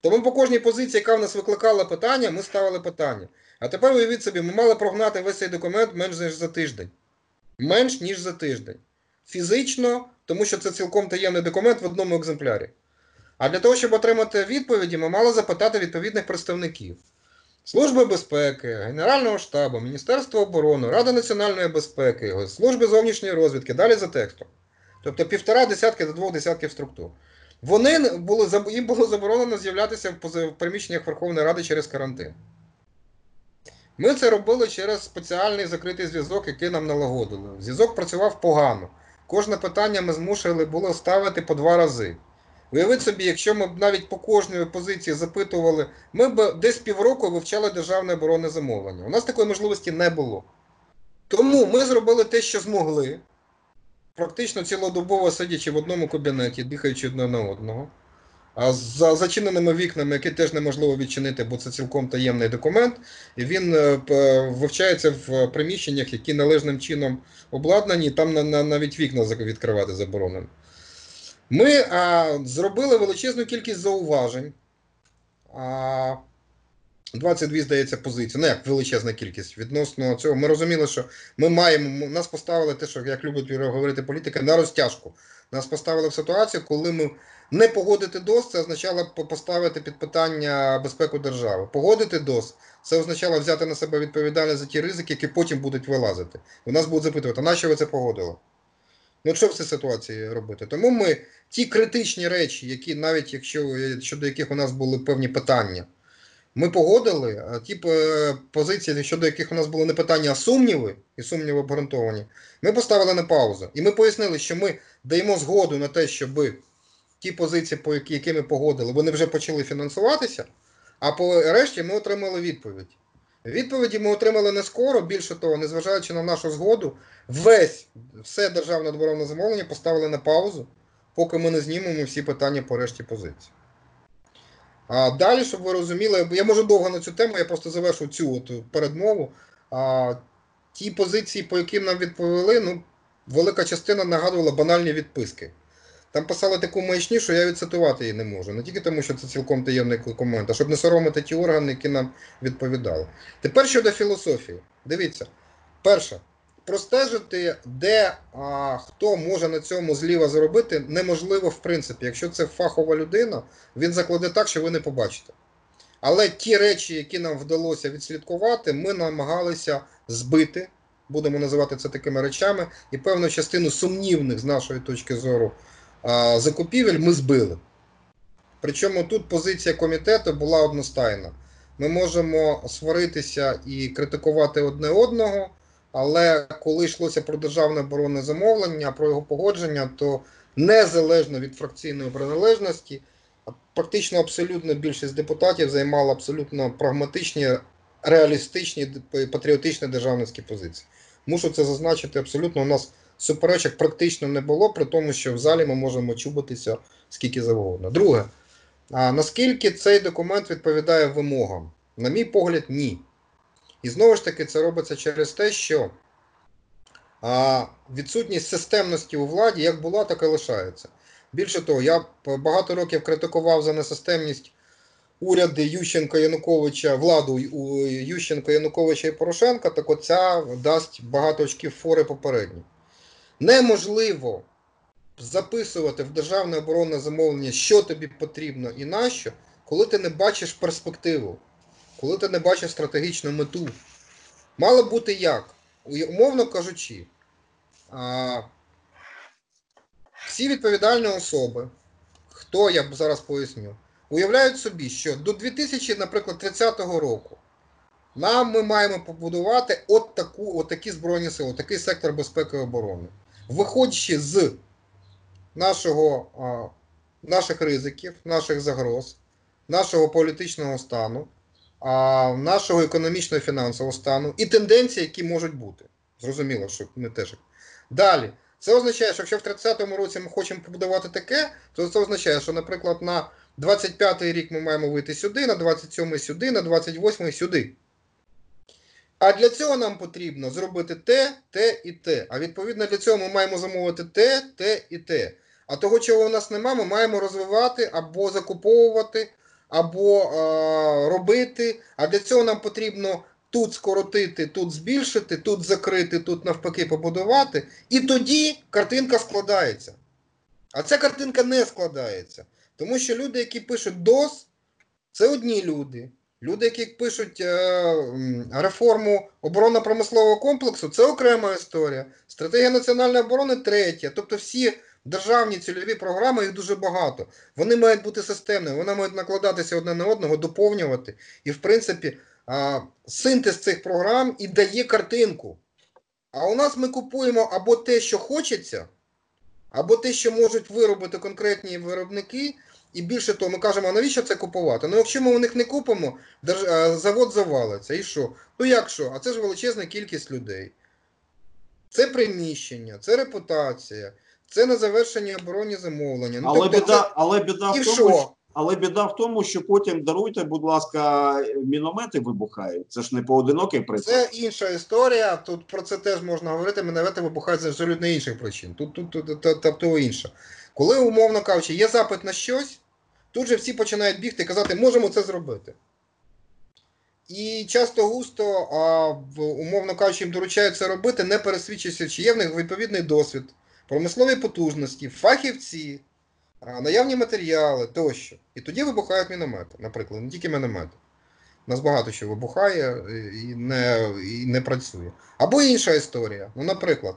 Тому по кожній позиції, яка в нас викликала питання, ми ставили питання. А тепер уявіть собі, ми мали прогнати весь цей документ менш ніж за тиждень. Менш ніж за тиждень. Фізично, тому що це цілком таємний документ в одному екземплярі. А для того, щоб отримати відповіді, ми мали запитати відповідних представників. Служби безпеки, Генерального штабу, Міністерства оборони, Ради національної безпеки, Служби зовнішньої розвідки, далі за текстом. Тобто півтора десятки до двох десятків структур. Вони були, їм було заборонено з'являтися в приміщеннях Верховної Ради через карантин. Ми це робили через спеціальний закритий зв'язок, який нам налагодили. Зв'язок працював погано. Кожне питання ми змушували було ставити по два рази. Уявіть собі, якщо ми б навіть по кожній позиції запитували, ми б десь півроку вивчали державне оборонне замовлення. У нас такої можливості не було. Тому ми зробили те, що змогли, практично цілодобово сидячи в одному кабінеті, дихаючи одне на одного. А за зачиненими вікнами, які теж неможливо відчинити, бо це цілком таємний документ, і він е, вивчається в приміщеннях, які належним чином обладнані, там на, на, навіть вікна відкривати заборонено. Ми а, зробили величезну кількість зауважень. А, 22, здається, позиції. Ну, як величезна кількість. Відносно цього, ми розуміли, що ми маємо. Нас поставили те, що як любить говорити політика, на розтяжку. Нас поставили в ситуацію, коли ми не погодити ДОС, це означало поставити під питання безпеку держави. Погодити ДОС, це означало взяти на себе відповідальність за ті ризики, які потім будуть вилазити. У нас будуть запитувати, а на що ви це погодили? Ну, що в цій ситуації робити? Тому ми ті критичні речі, які навіть якщо щодо яких у нас були певні питання, ми погодили, ті е, позиції, щодо яких у нас були не питання, а сумніви, і сумніви обґрунтовані, ми поставили на паузу. І ми пояснили, що ми даємо згоду на те, щоб ті позиції, по які, які ми погодили, вони вже почали фінансуватися, а по решті ми отримали відповідь. Відповіді ми отримали не скоро, більше того, незважаючи на нашу згоду, весь все державне оборонне замовлення поставили на паузу, поки ми не знімемо всі питання по решті позицій. А далі, щоб ви розуміли, я можу довго на цю тему, я просто завершу цю от передмову. А, ті позиції, по яким нам відповіли, ну, велика частина нагадувала банальні відписки. Там писали таку маячню, що я відцитувати її не можу. Не тільки тому, що це цілком таємний комент, а щоб не соромити ті органи, які нам відповідали. Тепер щодо філософії. Дивіться, перше, простежити, де а, хто може на цьому зліва заробити, неможливо в принципі. Якщо це фахова людина, він закладе так, що ви не побачите. Але ті речі, які нам вдалося відслідкувати, ми намагалися збити, будемо називати це такими речами, і певну частину сумнівних з нашої точки зору а, закупівель ми збили. Причому тут позиція комітету була одностайна. Ми можемо сваритися і критикувати одне одного, але коли йшлося про державне оборонне замовлення, про його погодження, то незалежно від фракційної приналежності, практично абсолютно більшість депутатів займала абсолютно прагматичні, реалістичні, патріотичні державницькі позиції. Мушу це зазначити абсолютно. У нас суперечок практично не було, при тому, що в залі ми можемо чубитися скільки завгодно. Друге, а наскільки цей документ відповідає вимогам? На мій погляд, ні. І знову ж таки, це робиться через те, що а, відсутність системності у владі як була, так і лишається. Більше того, я багато років критикував за несистемність уряди Ющенка Януковича, владу Ющенка Януковича і Порошенка, так оця дасть багато очків фори попередні. Неможливо записувати в державне оборонне замовлення, що тобі потрібно і нащо, коли ти не бачиш перспективу, коли ти не бачиш стратегічну мету. Мало бути як? Умовно кажучи, а, всі відповідальні особи, хто я зараз поясню, уявляють собі, що до 2030 року нам ми маємо побудувати от таку, от такі збройні сили, от такий сектор безпеки і оборони. Виходячи з нашого а, наших ризиків, наших загроз, нашого політичного стану, нашого економічного і фінансового стану і тенденції, які можуть бути. Зрозуміло, що ми теж. Далі. Це означає, що якщо в 30-му році ми хочемо побудувати таке, то це означає, що, наприклад, на 25-й рік ми маємо вийти сюди, на 27-й сюди, на 28-й сюди. А для цього нам потрібно зробити те, те і те. А відповідно для цього ми маємо замовити те, те і те. А того, чого у нас немає, ми маємо розвивати або закуповувати, або е, робити. А для цього нам потрібно тут скоротити, тут збільшити, тут закрити, тут навпаки побудувати. І тоді картинка складається. А ця картинка не складається. Тому що люди, які пишуть ДОС, це одні люди. Люди, які пишуть е, реформу оборонно-промислового комплексу, це окрема історія. Стратегія національної оборони третя. Тобто всі державні цільові програми, їх дуже багато. Вони мають бути системними, вони мають накладатися одне на одного, доповнювати. І, в принципі, е, синтез цих програм і дає картинку. А у нас ми купуємо або те, що хочеться, або те, що можуть виробити конкретні виробники. І більше того, ми кажемо, а навіщо це купувати? Ну, якщо ми у них не купимо, завод завалиться. І що? Ну як що? А це ж величезна кількість людей. Це приміщення, це репутація, це на завершення оборонні замовлення. Ну, але, тобто біда, це... але, біда І в тому, що? що, але біда в тому, що потім даруйте, будь ласка, міномети вибухають. Це ж не поодинокий приклад. Це інша історія. Тут про це теж можна говорити. Міномети вибухають з абсолютно інших причин. Тут, тут, тут, тут, тобто інше. Коли, умовно кажучи, є запит на щось, тут же всі починають бігти і казати, можемо це зробити. І часто густо, а, умовно кажучи, їм доручають це робити, не пересвідчуючи, чи є в них відповідний досвід, промислові потужності, фахівці, наявні матеріали тощо. І тоді вибухають міномети, наприклад, не тільки міномети. У нас багато що вибухає і не, і не працює. Або інша історія. Ну, наприклад,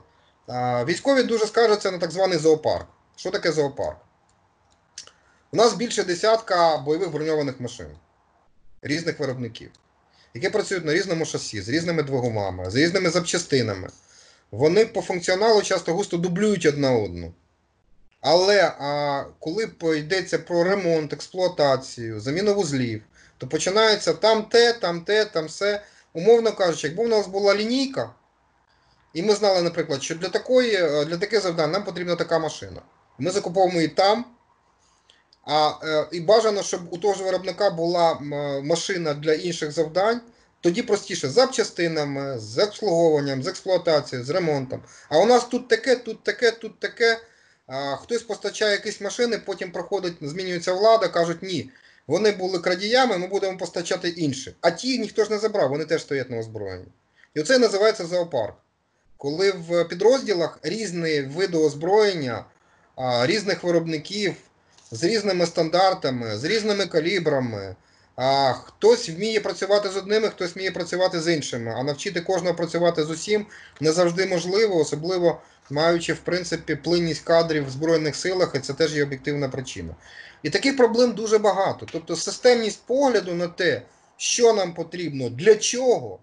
військові дуже скаржаться на так званий зоопарк. Що таке зоопарк? У нас більше десятка бойових броньованих машин різних виробників, які працюють на різному шасі, з різними двигунами, з різними запчастинами. Вони по функціоналу часто густо дублюють одна одну. Але а, коли йдеться про ремонт, експлуатацію, заміну вузлів, то починається там те, там те, там все. Умовно кажучи, якби у нас була лінійка, і ми знали, наприклад, що для такої, для таких завдань нам потрібна така машина. Ми закуповуємо її там. А е, і бажано, щоб у того ж виробника була машина для інших завдань, тоді простіше з запчастинами, з обслуговуванням, з експлуатацією, з ремонтом. А у нас тут таке, тут таке, тут таке. А, хтось постачає якісь машини, потім проходить, змінюється влада, кажуть, ні. Вони були крадіями, ми будемо постачати інші. А ті ніхто ж не забрав, вони теж стоять на озброєнні. І оце називається зоопарк. Коли в підрозділах різні види озброєння, різних виробників з різними стандартами, з різними калібрами. А хтось вміє працювати з одними, хтось вміє працювати з іншими. А навчити кожного працювати з усім не завжди можливо, особливо маючи в принципі плинність кадрів в Збройних силах, і це теж є об'єктивна причина. І таких проблем дуже багато. Тобто системність погляду на те, що нам потрібно, для чого,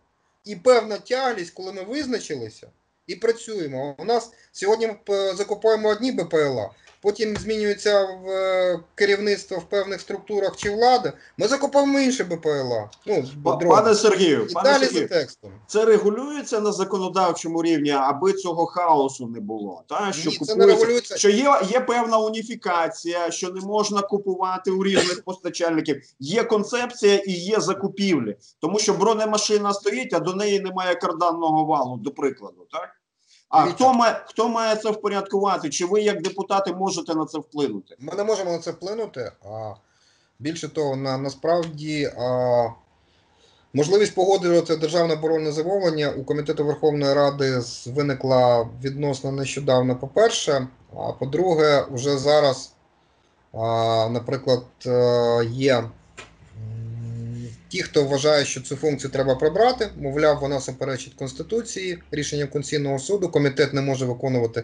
і певна тяглість, коли ми визначилися і працюємо. У нас сьогодні ми закупуємо одні БПЛА. Потім змінюється в керівництво в певних структурах чи влада, ми закуповуємо інше БПЛА. Ну, Пане Сергію, і пане далі Сергію, за текстом. це регулюється на законодавчому рівні, аби цього хаосу не було. Та? Що, Ні, це не регулюється. що є, є певна уніфікація, що не можна купувати у різних постачальників. Є концепція і є закупівлі. Тому що бронемашина стоїть, а до неї немає карданного валу, до прикладу. так? А Дивіться. хто має, хто має це впорядкувати? Чи ви, як депутати, можете на це вплинути? Ми не можемо на це вплинути. А більше того, на, насправді а, можливість погоджувати державне оборонне замовлення у Комітету Верховної Ради виникла відносно нещодавно, по-перше. А по-друге, вже зараз, а, наприклад, е, є ті, хто вважає, що цю функцію треба прибрати, мовляв, вона суперечить Конституції, рішенням Конституційного суду, комітет не може виконувати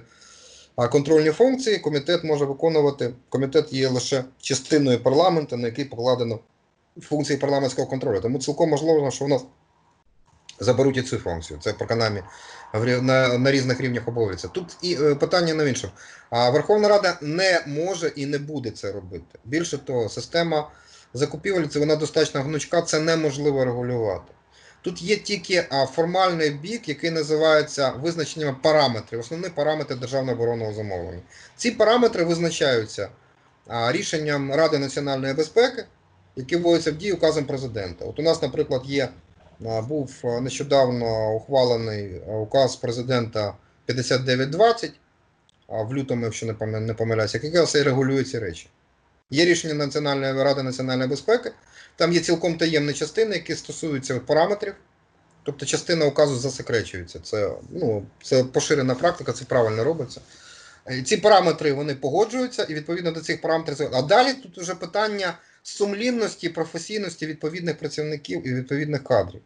контрольні функції комітет може виконувати. Комітет є лише частиною парламенту, на який покладено функції парламентського контролю. Тому цілком можливо, що у нас заберуть і цю функцію. Це принаймні на, на різних рівнях обов'язково. Тут і е, питання на іншому. А Верховна Рада не може і не буде це робити. Більше того, система закупівель це вона достатньо гнучка, це неможливо регулювати. Тут є тільки формальний бік, який називається визначенням параметрів, основні параметри державного оборонного замовлення. Ці параметри визначаються рішенням Ради національної безпеки, які вводяться в дію указом президента. От у нас, наприклад, є був нещодавно ухвалений указ президента 5920 в лютому, якщо не помиляюся, який регулює ці речі. Є рішення Національної ради національної безпеки, там є цілком таємні частини, які стосуються параметрів. Тобто частина указу засекречується. Це ну, це поширена практика, це правильно робиться. Ці параметри вони погоджуються, і відповідно до цих параметрів. А далі тут вже питання сумлінності, професійності відповідних працівників і відповідних кадрів.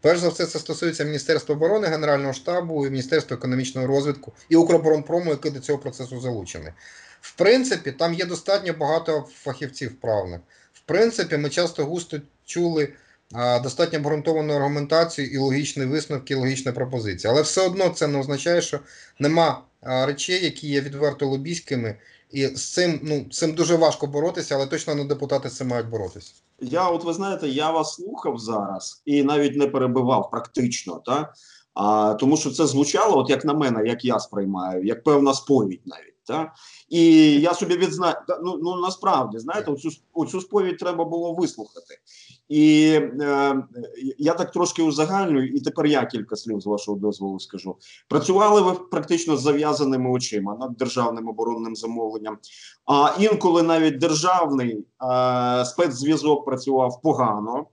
Перш за все, це стосується Міністерства оборони, Генерального штабу, і Міністерства економічного розвитку і Укроборонпрому, який до цього процесу залучений. В принципі, там є достатньо багато фахівців правних. В принципі, ми часто густо чули а, достатньо обґрунтовану аргументацію і логічні висновки, і логічні пропозиції. Але все одно це не означає, що нема а, речей, які є відверто лобійськими, і з цим ну, з цим дуже важко боротися, але точно не депутати з цим мають боротися. Я, от ви знаєте, я вас слухав зараз і навіть не перебивав практично, так? А, тому що це звучало, от як на мене, як я сприймаю, як певна сповідь навіть. Та? І я собі відзнаю, ну ну насправді знаєте, оцю, оцю сповідь треба було вислухати. І е, я так трошки узагальнюю, і тепер я кілька слів з вашого дозволу скажу. Працювали ви практично з зав'язаними очима над державним оборонним замовленням. А інколи навіть державний е, спецзв'язок працював погано.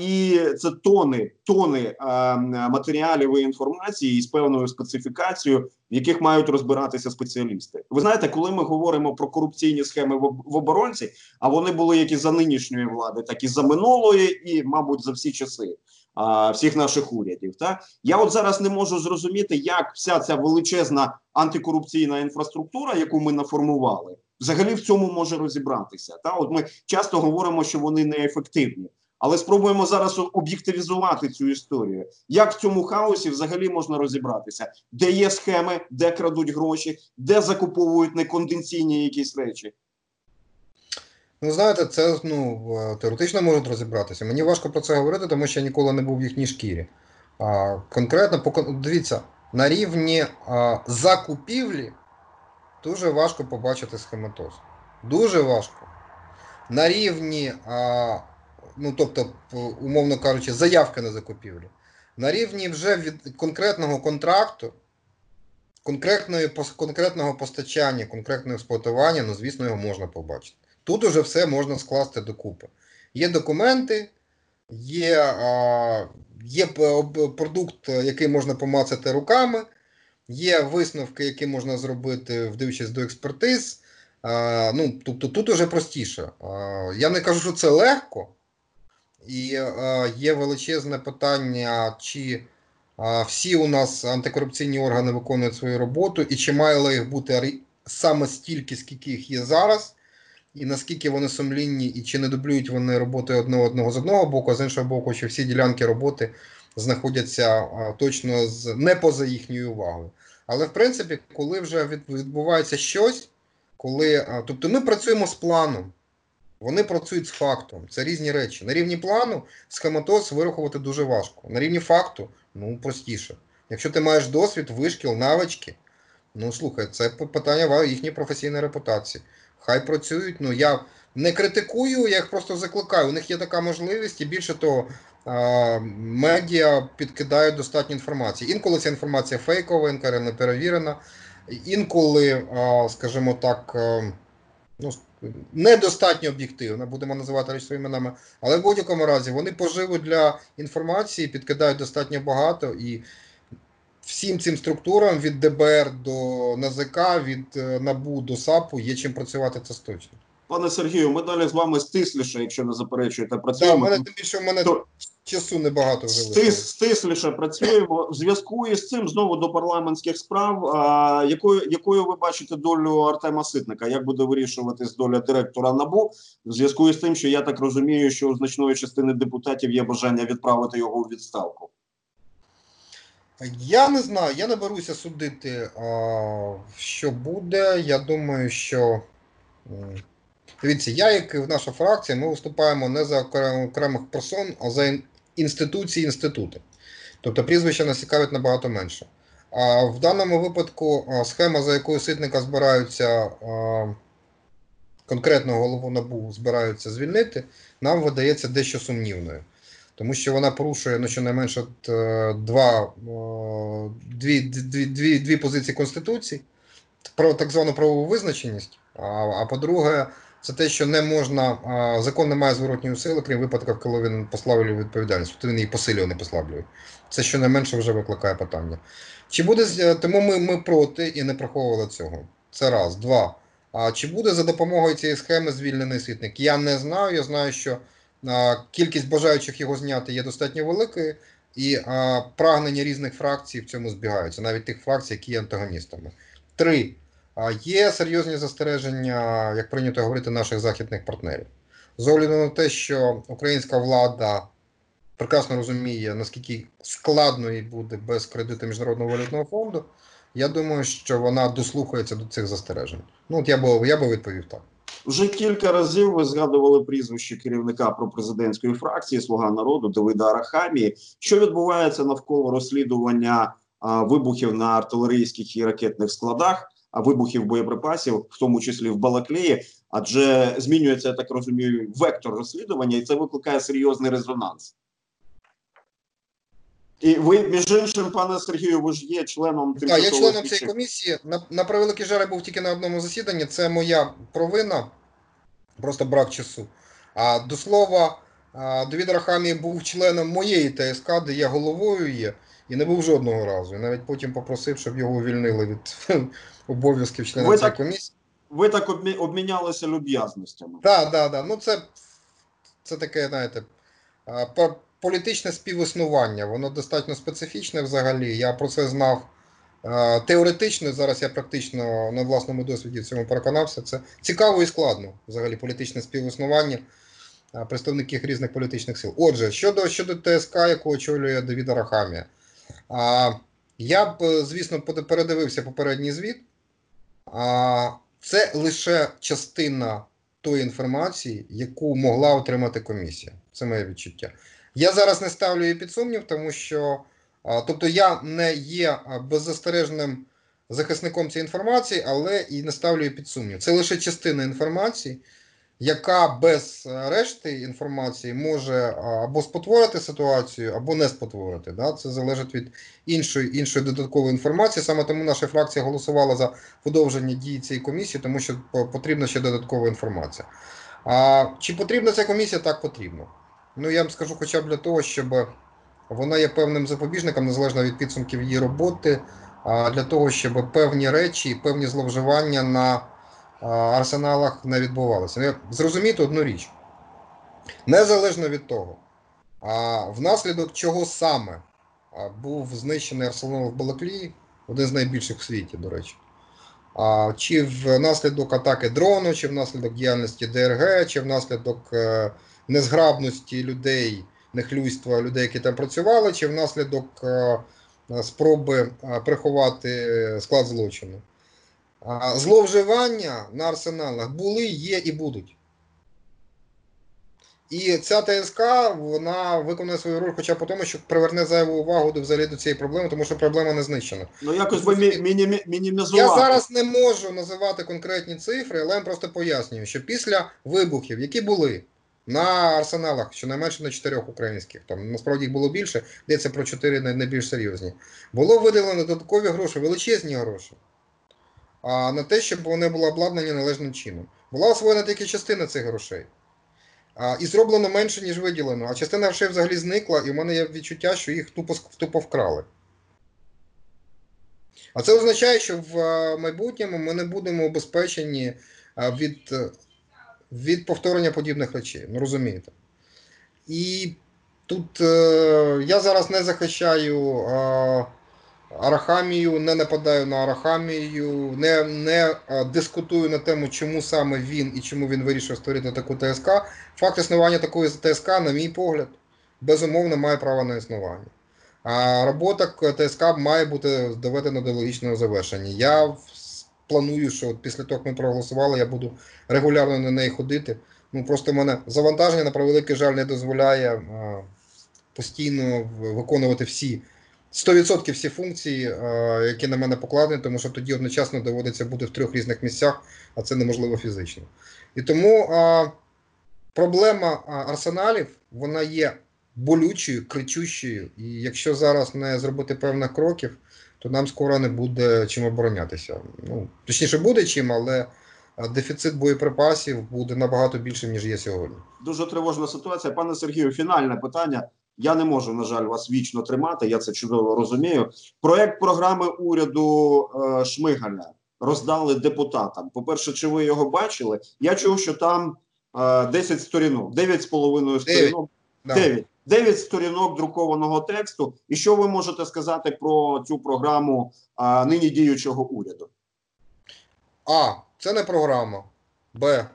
І це тони тони а, матеріалів і інформації із певною специфікацією, в яких мають розбиратися спеціалісти. Ви знаєте, коли ми говоримо про корупційні схеми в, оборонці, а вони були як і за нинішньої влади, так і за минулої, і, мабуть, за всі часи всіх наших урядів. Та я от зараз не можу зрозуміти, як вся ця величезна антикорупційна інфраструктура, яку ми наформували, взагалі в цьому може розібратися. Та от ми часто говоримо, що вони неефективні. Але спробуємо зараз об'єктивізувати цю історію. Як в цьому хаосі взагалі можна розібратися, де є схеми, де крадуть гроші, де закуповують неконденційні якісь речі? Ну, знаєте, це ну, теоретично можуть розібратися. Мені важко про це говорити, тому що я ніколи не був в їхній шкірі. А, Конкретно, дивіться, на рівні а, закупівлі дуже важко побачити схематоз. Дуже важко. На рівні. А, ну тобто, умовно кажучи, заявки на закупівлю. На рівні вже від конкретного контракту, конкретної, конкретного постачання, конкретного експлуатування, ну, звісно, його можна побачити. Тут уже все можна скласти докупи. Є документи, є а, є продукт, який можна помацати руками, є висновки, які можна зробити, вдивчись до експертиз. А, ну, Тобто тут уже простіше. А, Я не кажу, що це легко. І е, є величезне питання, чи е, всі у нас антикорупційні органи виконують свою роботу, і чи мало їх бути саме стільки, скільки їх є зараз, і наскільки вони сумлінні, і чи не дублюють вони роботи одного одного з одного боку, а з іншого боку, чи всі ділянки роботи знаходяться е, точно з не поза їхньою увагою. Але в принципі, коли вже відбувається щось, коли. Тобто ми працюємо з планом. Вони працюють з фактом. Це різні речі. На рівні плану схематоз вирахувати дуже важко. На рівні факту ну простіше. Якщо ти маєш досвід, вишкіл, навички, ну слухай, це питання їхньої професійної репутації. Хай працюють. Ну я не критикую, я їх просто закликаю. У них є така можливість, і більше того, медіа підкидають достатньо інформації. Інколи ця інформація фейкова, інколи не перевірена, інколи, скажімо так, ну недостатньо об'єктивна, будемо називати речі своїми іменами, але в будь-якому разі вони поживуть для інформації, підкидають достатньо багато і всім цим структурам від ДБР до НАЗК, від е, НАБУ до САПу є чим працювати це точно. Пане Сергію, ми далі з вами стисліше, якщо не заперечуєте працюємо. Да, мене тим більше в мене часу небагато вже Стис, стисліше працюємо. В зв'язку із цим знову до парламентських справ. А, якою, якою ви бачите долю Артема Ситника? Як буде вирішуватись доля директора НАБУ? В зв'язку із тим, що я так розумію, що у значної частини депутатів є бажання відправити його у відставку. Я не знаю, я не беруся судити, а, що буде. Я думаю, що. Дивіться, я, як і наша фракція, ми виступаємо не за окрем- окремих персон, а за інституції інститути. Тобто прізвища нас цікавить набагато менше. А в даному випадку схема, за якою ситника збираються а, конкретного голову НАБУ збираються звільнити, нам видається дещо сумнівною. Тому що вона порушує ну, щонайменше е, два, е, дві, дві, дві, дві позиції Конституції, про так звану правову визначеність. А, а по-друге, це те, що не можна, закон не має зворотньої сили, крім випадків, коли він послаблює відповідальність, тобто він її посилює, не послаблює. Це щонайменше вже викликає питання. Чи буде е, тому ми, ми проти і не приховували цього. Це раз. Два. А чи буде за допомогою цієї схеми звільнений світник? Я не знаю. Я знаю, що а, кількість бажаючих його зняти є достатньо великою, і а, прагнення різних фракцій в цьому збігаються, навіть тих фракцій, які є антагоністами. Три. Є серйозні застереження, як прийнято говорити, наших західних партнерів. З огляду на те, що українська влада прекрасно розуміє, наскільки складно їй буде без кредиту Міжнародного валютного фонду, я думаю, що вона дослухається до цих застережень. Ну, от я би, я би відповів так. Вже кілька разів ви згадували прізвище керівника пропрезидентської фракції Слуга народу Давида Арахамії. Що відбувається навколо розслідування а, вибухів на артилерійських і ракетних складах, вибухів боєприпасів, в тому числі в Балаклеї? Адже змінюється, я так розумію, вектор розслідування, і це викликає серйозний резонанс. І ви, між іншим, пане Сергію, ви ж є членом Так, я тимчасової членом цієї комісії. На, на превеликий жаль, я був тільки на одному засіданні. Це моя провина, просто брак часу. А до слова, Давід Рахамій був членом моєї ТСК, де я головою є, і не був жодного разу. І навіть потім попросив, щоб його увільнили від [LAUGHS] обов'язків члена цієї комісії. Ви так обмінялися люб'язностями. Так, так, так. Ну це, це таке, знаєте, політичне співіснування. Воно достатньо специфічне взагалі. Я про це знав теоретично. Зараз я практично на власному досвіді в цьому переконався. Це цікаво і складно, взагалі, політичне співіснування представників різних політичних сил. Отже, щодо, щодо ТСК, яку очолює Давіда Рахамія. Я б, е, звісно, передивився попередній звіт. А, це лише частина тої інформації, яку могла отримати комісія. Це моє відчуття. Я зараз не ставлю її під сумнів, тому що тобто я не є беззастережним захисником цієї інформації, але і не ставлю її під сумнів. Це лише частина інформації, яка без е, решти інформації може або спотворити ситуацію, або не спотворити. Да? Це залежить від іншої, іншої додаткової інформації. Саме тому наша фракція голосувала за подовження дії цієї комісії, тому що потрібна ще додаткова інформація. А чи потрібна ця комісія? Так потрібно. Ну я вам скажу, хоча б для того, щоб вона є певним запобіжником, незалежно від підсумків її роботи, для того, щоб певні речі, певні зловживання на арсеналах не відбувалися. Ну, Зрозуміти одну річ. Незалежно від того, а внаслідок чого саме був знищений арсенал в Балаклії, один з найбільших в світі, до речі. А, чи внаслідок атаки дрону, чи внаслідок діяльності ДРГ, чи внаслідок е, незграбності людей, нехлюйства людей, які там працювали, чи внаслідок е, спроби е, приховати склад злочину. Зловживання на арсеналах були, є і будуть. І ця ТСК вона виконує свою роль, хоча по тому, що приверне зайву увагу до взагалі до цієї проблеми, тому що проблема не знищена. Ну якось би мі- мінімі- мінімізувати. Я зараз не можу називати конкретні цифри, але я просто пояснюю, що після вибухів, які були на арсеналах, щонайменше на чотирьох українських, там насправді їх було більше, йдеться про чотири найбільш серйозні, було виділено додаткові гроші, величезні гроші, а на те, щоб вони були обладнані належним чином. Була освоєна тільки частина цих грошей. А, і зроблено менше, ніж виділено. А частина грошей взагалі зникла, і в мене є відчуття, що їх тупо, тупо вкрали. А це означає, що в е, майбутньому ми не будемо убезпечені е, від, е, від повторення подібних речей. Ну розумієте? І Тут е, я зараз не захищаю е, Арахамію, не нападаю на Арахамію, не, не дискутую на тему, чому саме він і чому він вирішив створити таку ТСК. Факт існування такої ТСК, на мій погляд, безумовно має право на існування. А робота ТСК має бути доведена до логічного завершення. Я планую, що от після того, як ми проголосували, я буду регулярно на неї ходити. Ну просто мене завантаження, на превеликий жаль, не дозволяє е, постійно виконувати всі 100% всі функції, е, які на мене покладені, тому що тоді одночасно доводиться бути в трьох різних місцях, а це неможливо фізично. І тому е, проблема е, арсеналів вона є болючою, кричущою, і якщо зараз не зробити певних кроків, то нам скоро не буде чим оборонятися. Ну, точніше, буде чим, але дефіцит боєприпасів буде набагато більшим, ніж є сьогодні. Дуже тривожна ситуація. Пане Сергію, фінальне питання. Я не можу, на жаль, вас вічно тримати. Я це чудово розумію. Проект програми уряду е, Шмигаля роздали депутатам. По-перше, чи ви його бачили? Я чув, що там е, 10 сторінок, 9 з половиною сторінок. 9. 9 сторінок друкованого тексту. І що ви можете сказати про цю програму е, нині діючого уряду? А. Це не програма. Б.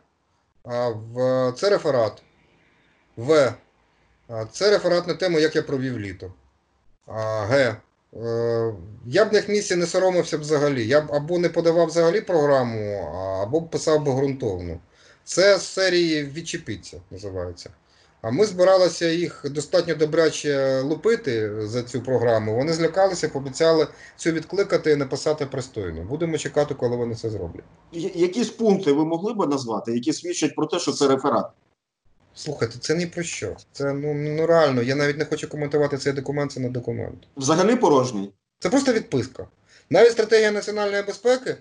А, в, це реферат. В. Це реферат на тему, як я провів літо. Г. Е, Я б на їх місці не соромився б взагалі. Я б або не подавав взагалі програму, або б писав би ґрунтовну. Це з серії відчепіться, називається. А ми збиралися їх достатньо добряче лупити за цю програму. Вони злякалися, пообіцяли цю відкликати і написати пристойно. Будемо чекати, коли вони це зроблять. Якісь пункти ви могли би назвати, які свідчать про те, що це реферат? Слухайте, це ні про що. Це ну, ну реально. Я навіть не хочу коментувати цей документ, це не документ. Взагалі порожній. Це просто відписка. Навіть стратегія національної безпеки,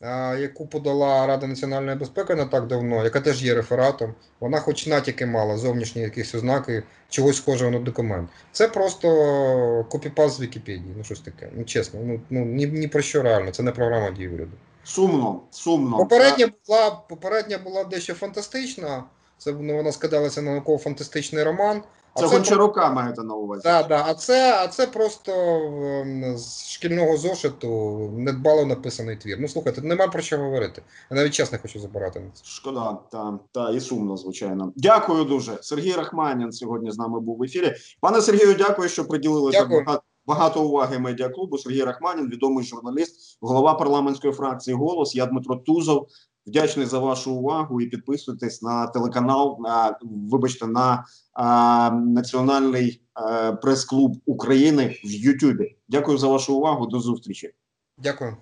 а, яку подала Рада національної безпеки не так давно, яка теж є рефератом, вона хоч натяки мала, зовнішні якісь ознаки чогось схожого на документ. Це просто копіпаст з Вікіпедії, ну щось таке. Ну чесно, ну, ну ні, ні про що реально, це не програма дії уряду. Сумно, сумно. Попередня була, попередня була дещо фантастична. Це ну, вона скидалася на науково-фантастичний роман. А Це це, Гончарука маєте на увазі. да, да, а це, а це просто ем, з шкільного зошиту недбало написаний твір. Ну слухайте, нема про що говорити. Я навіть час не хочу забирати на це. Шкода, та, та і сумно, звичайно. Дякую дуже. Сергій Рахманін сьогодні з нами був в ефірі. Пане Сергію, дякую, що приділили Дякую. багато, багато уваги медіаклубу. Сергій Рахманін, відомий журналіст, голова парламентської фракції Голос. Я Дмитро Тузов. Вдячний за вашу увагу і підписуйтесь на телеканал. На, вибачте, на а, Національний а, прес-клуб України в Ютубі. Дякую за вашу увагу. До зустрічі. Дякую.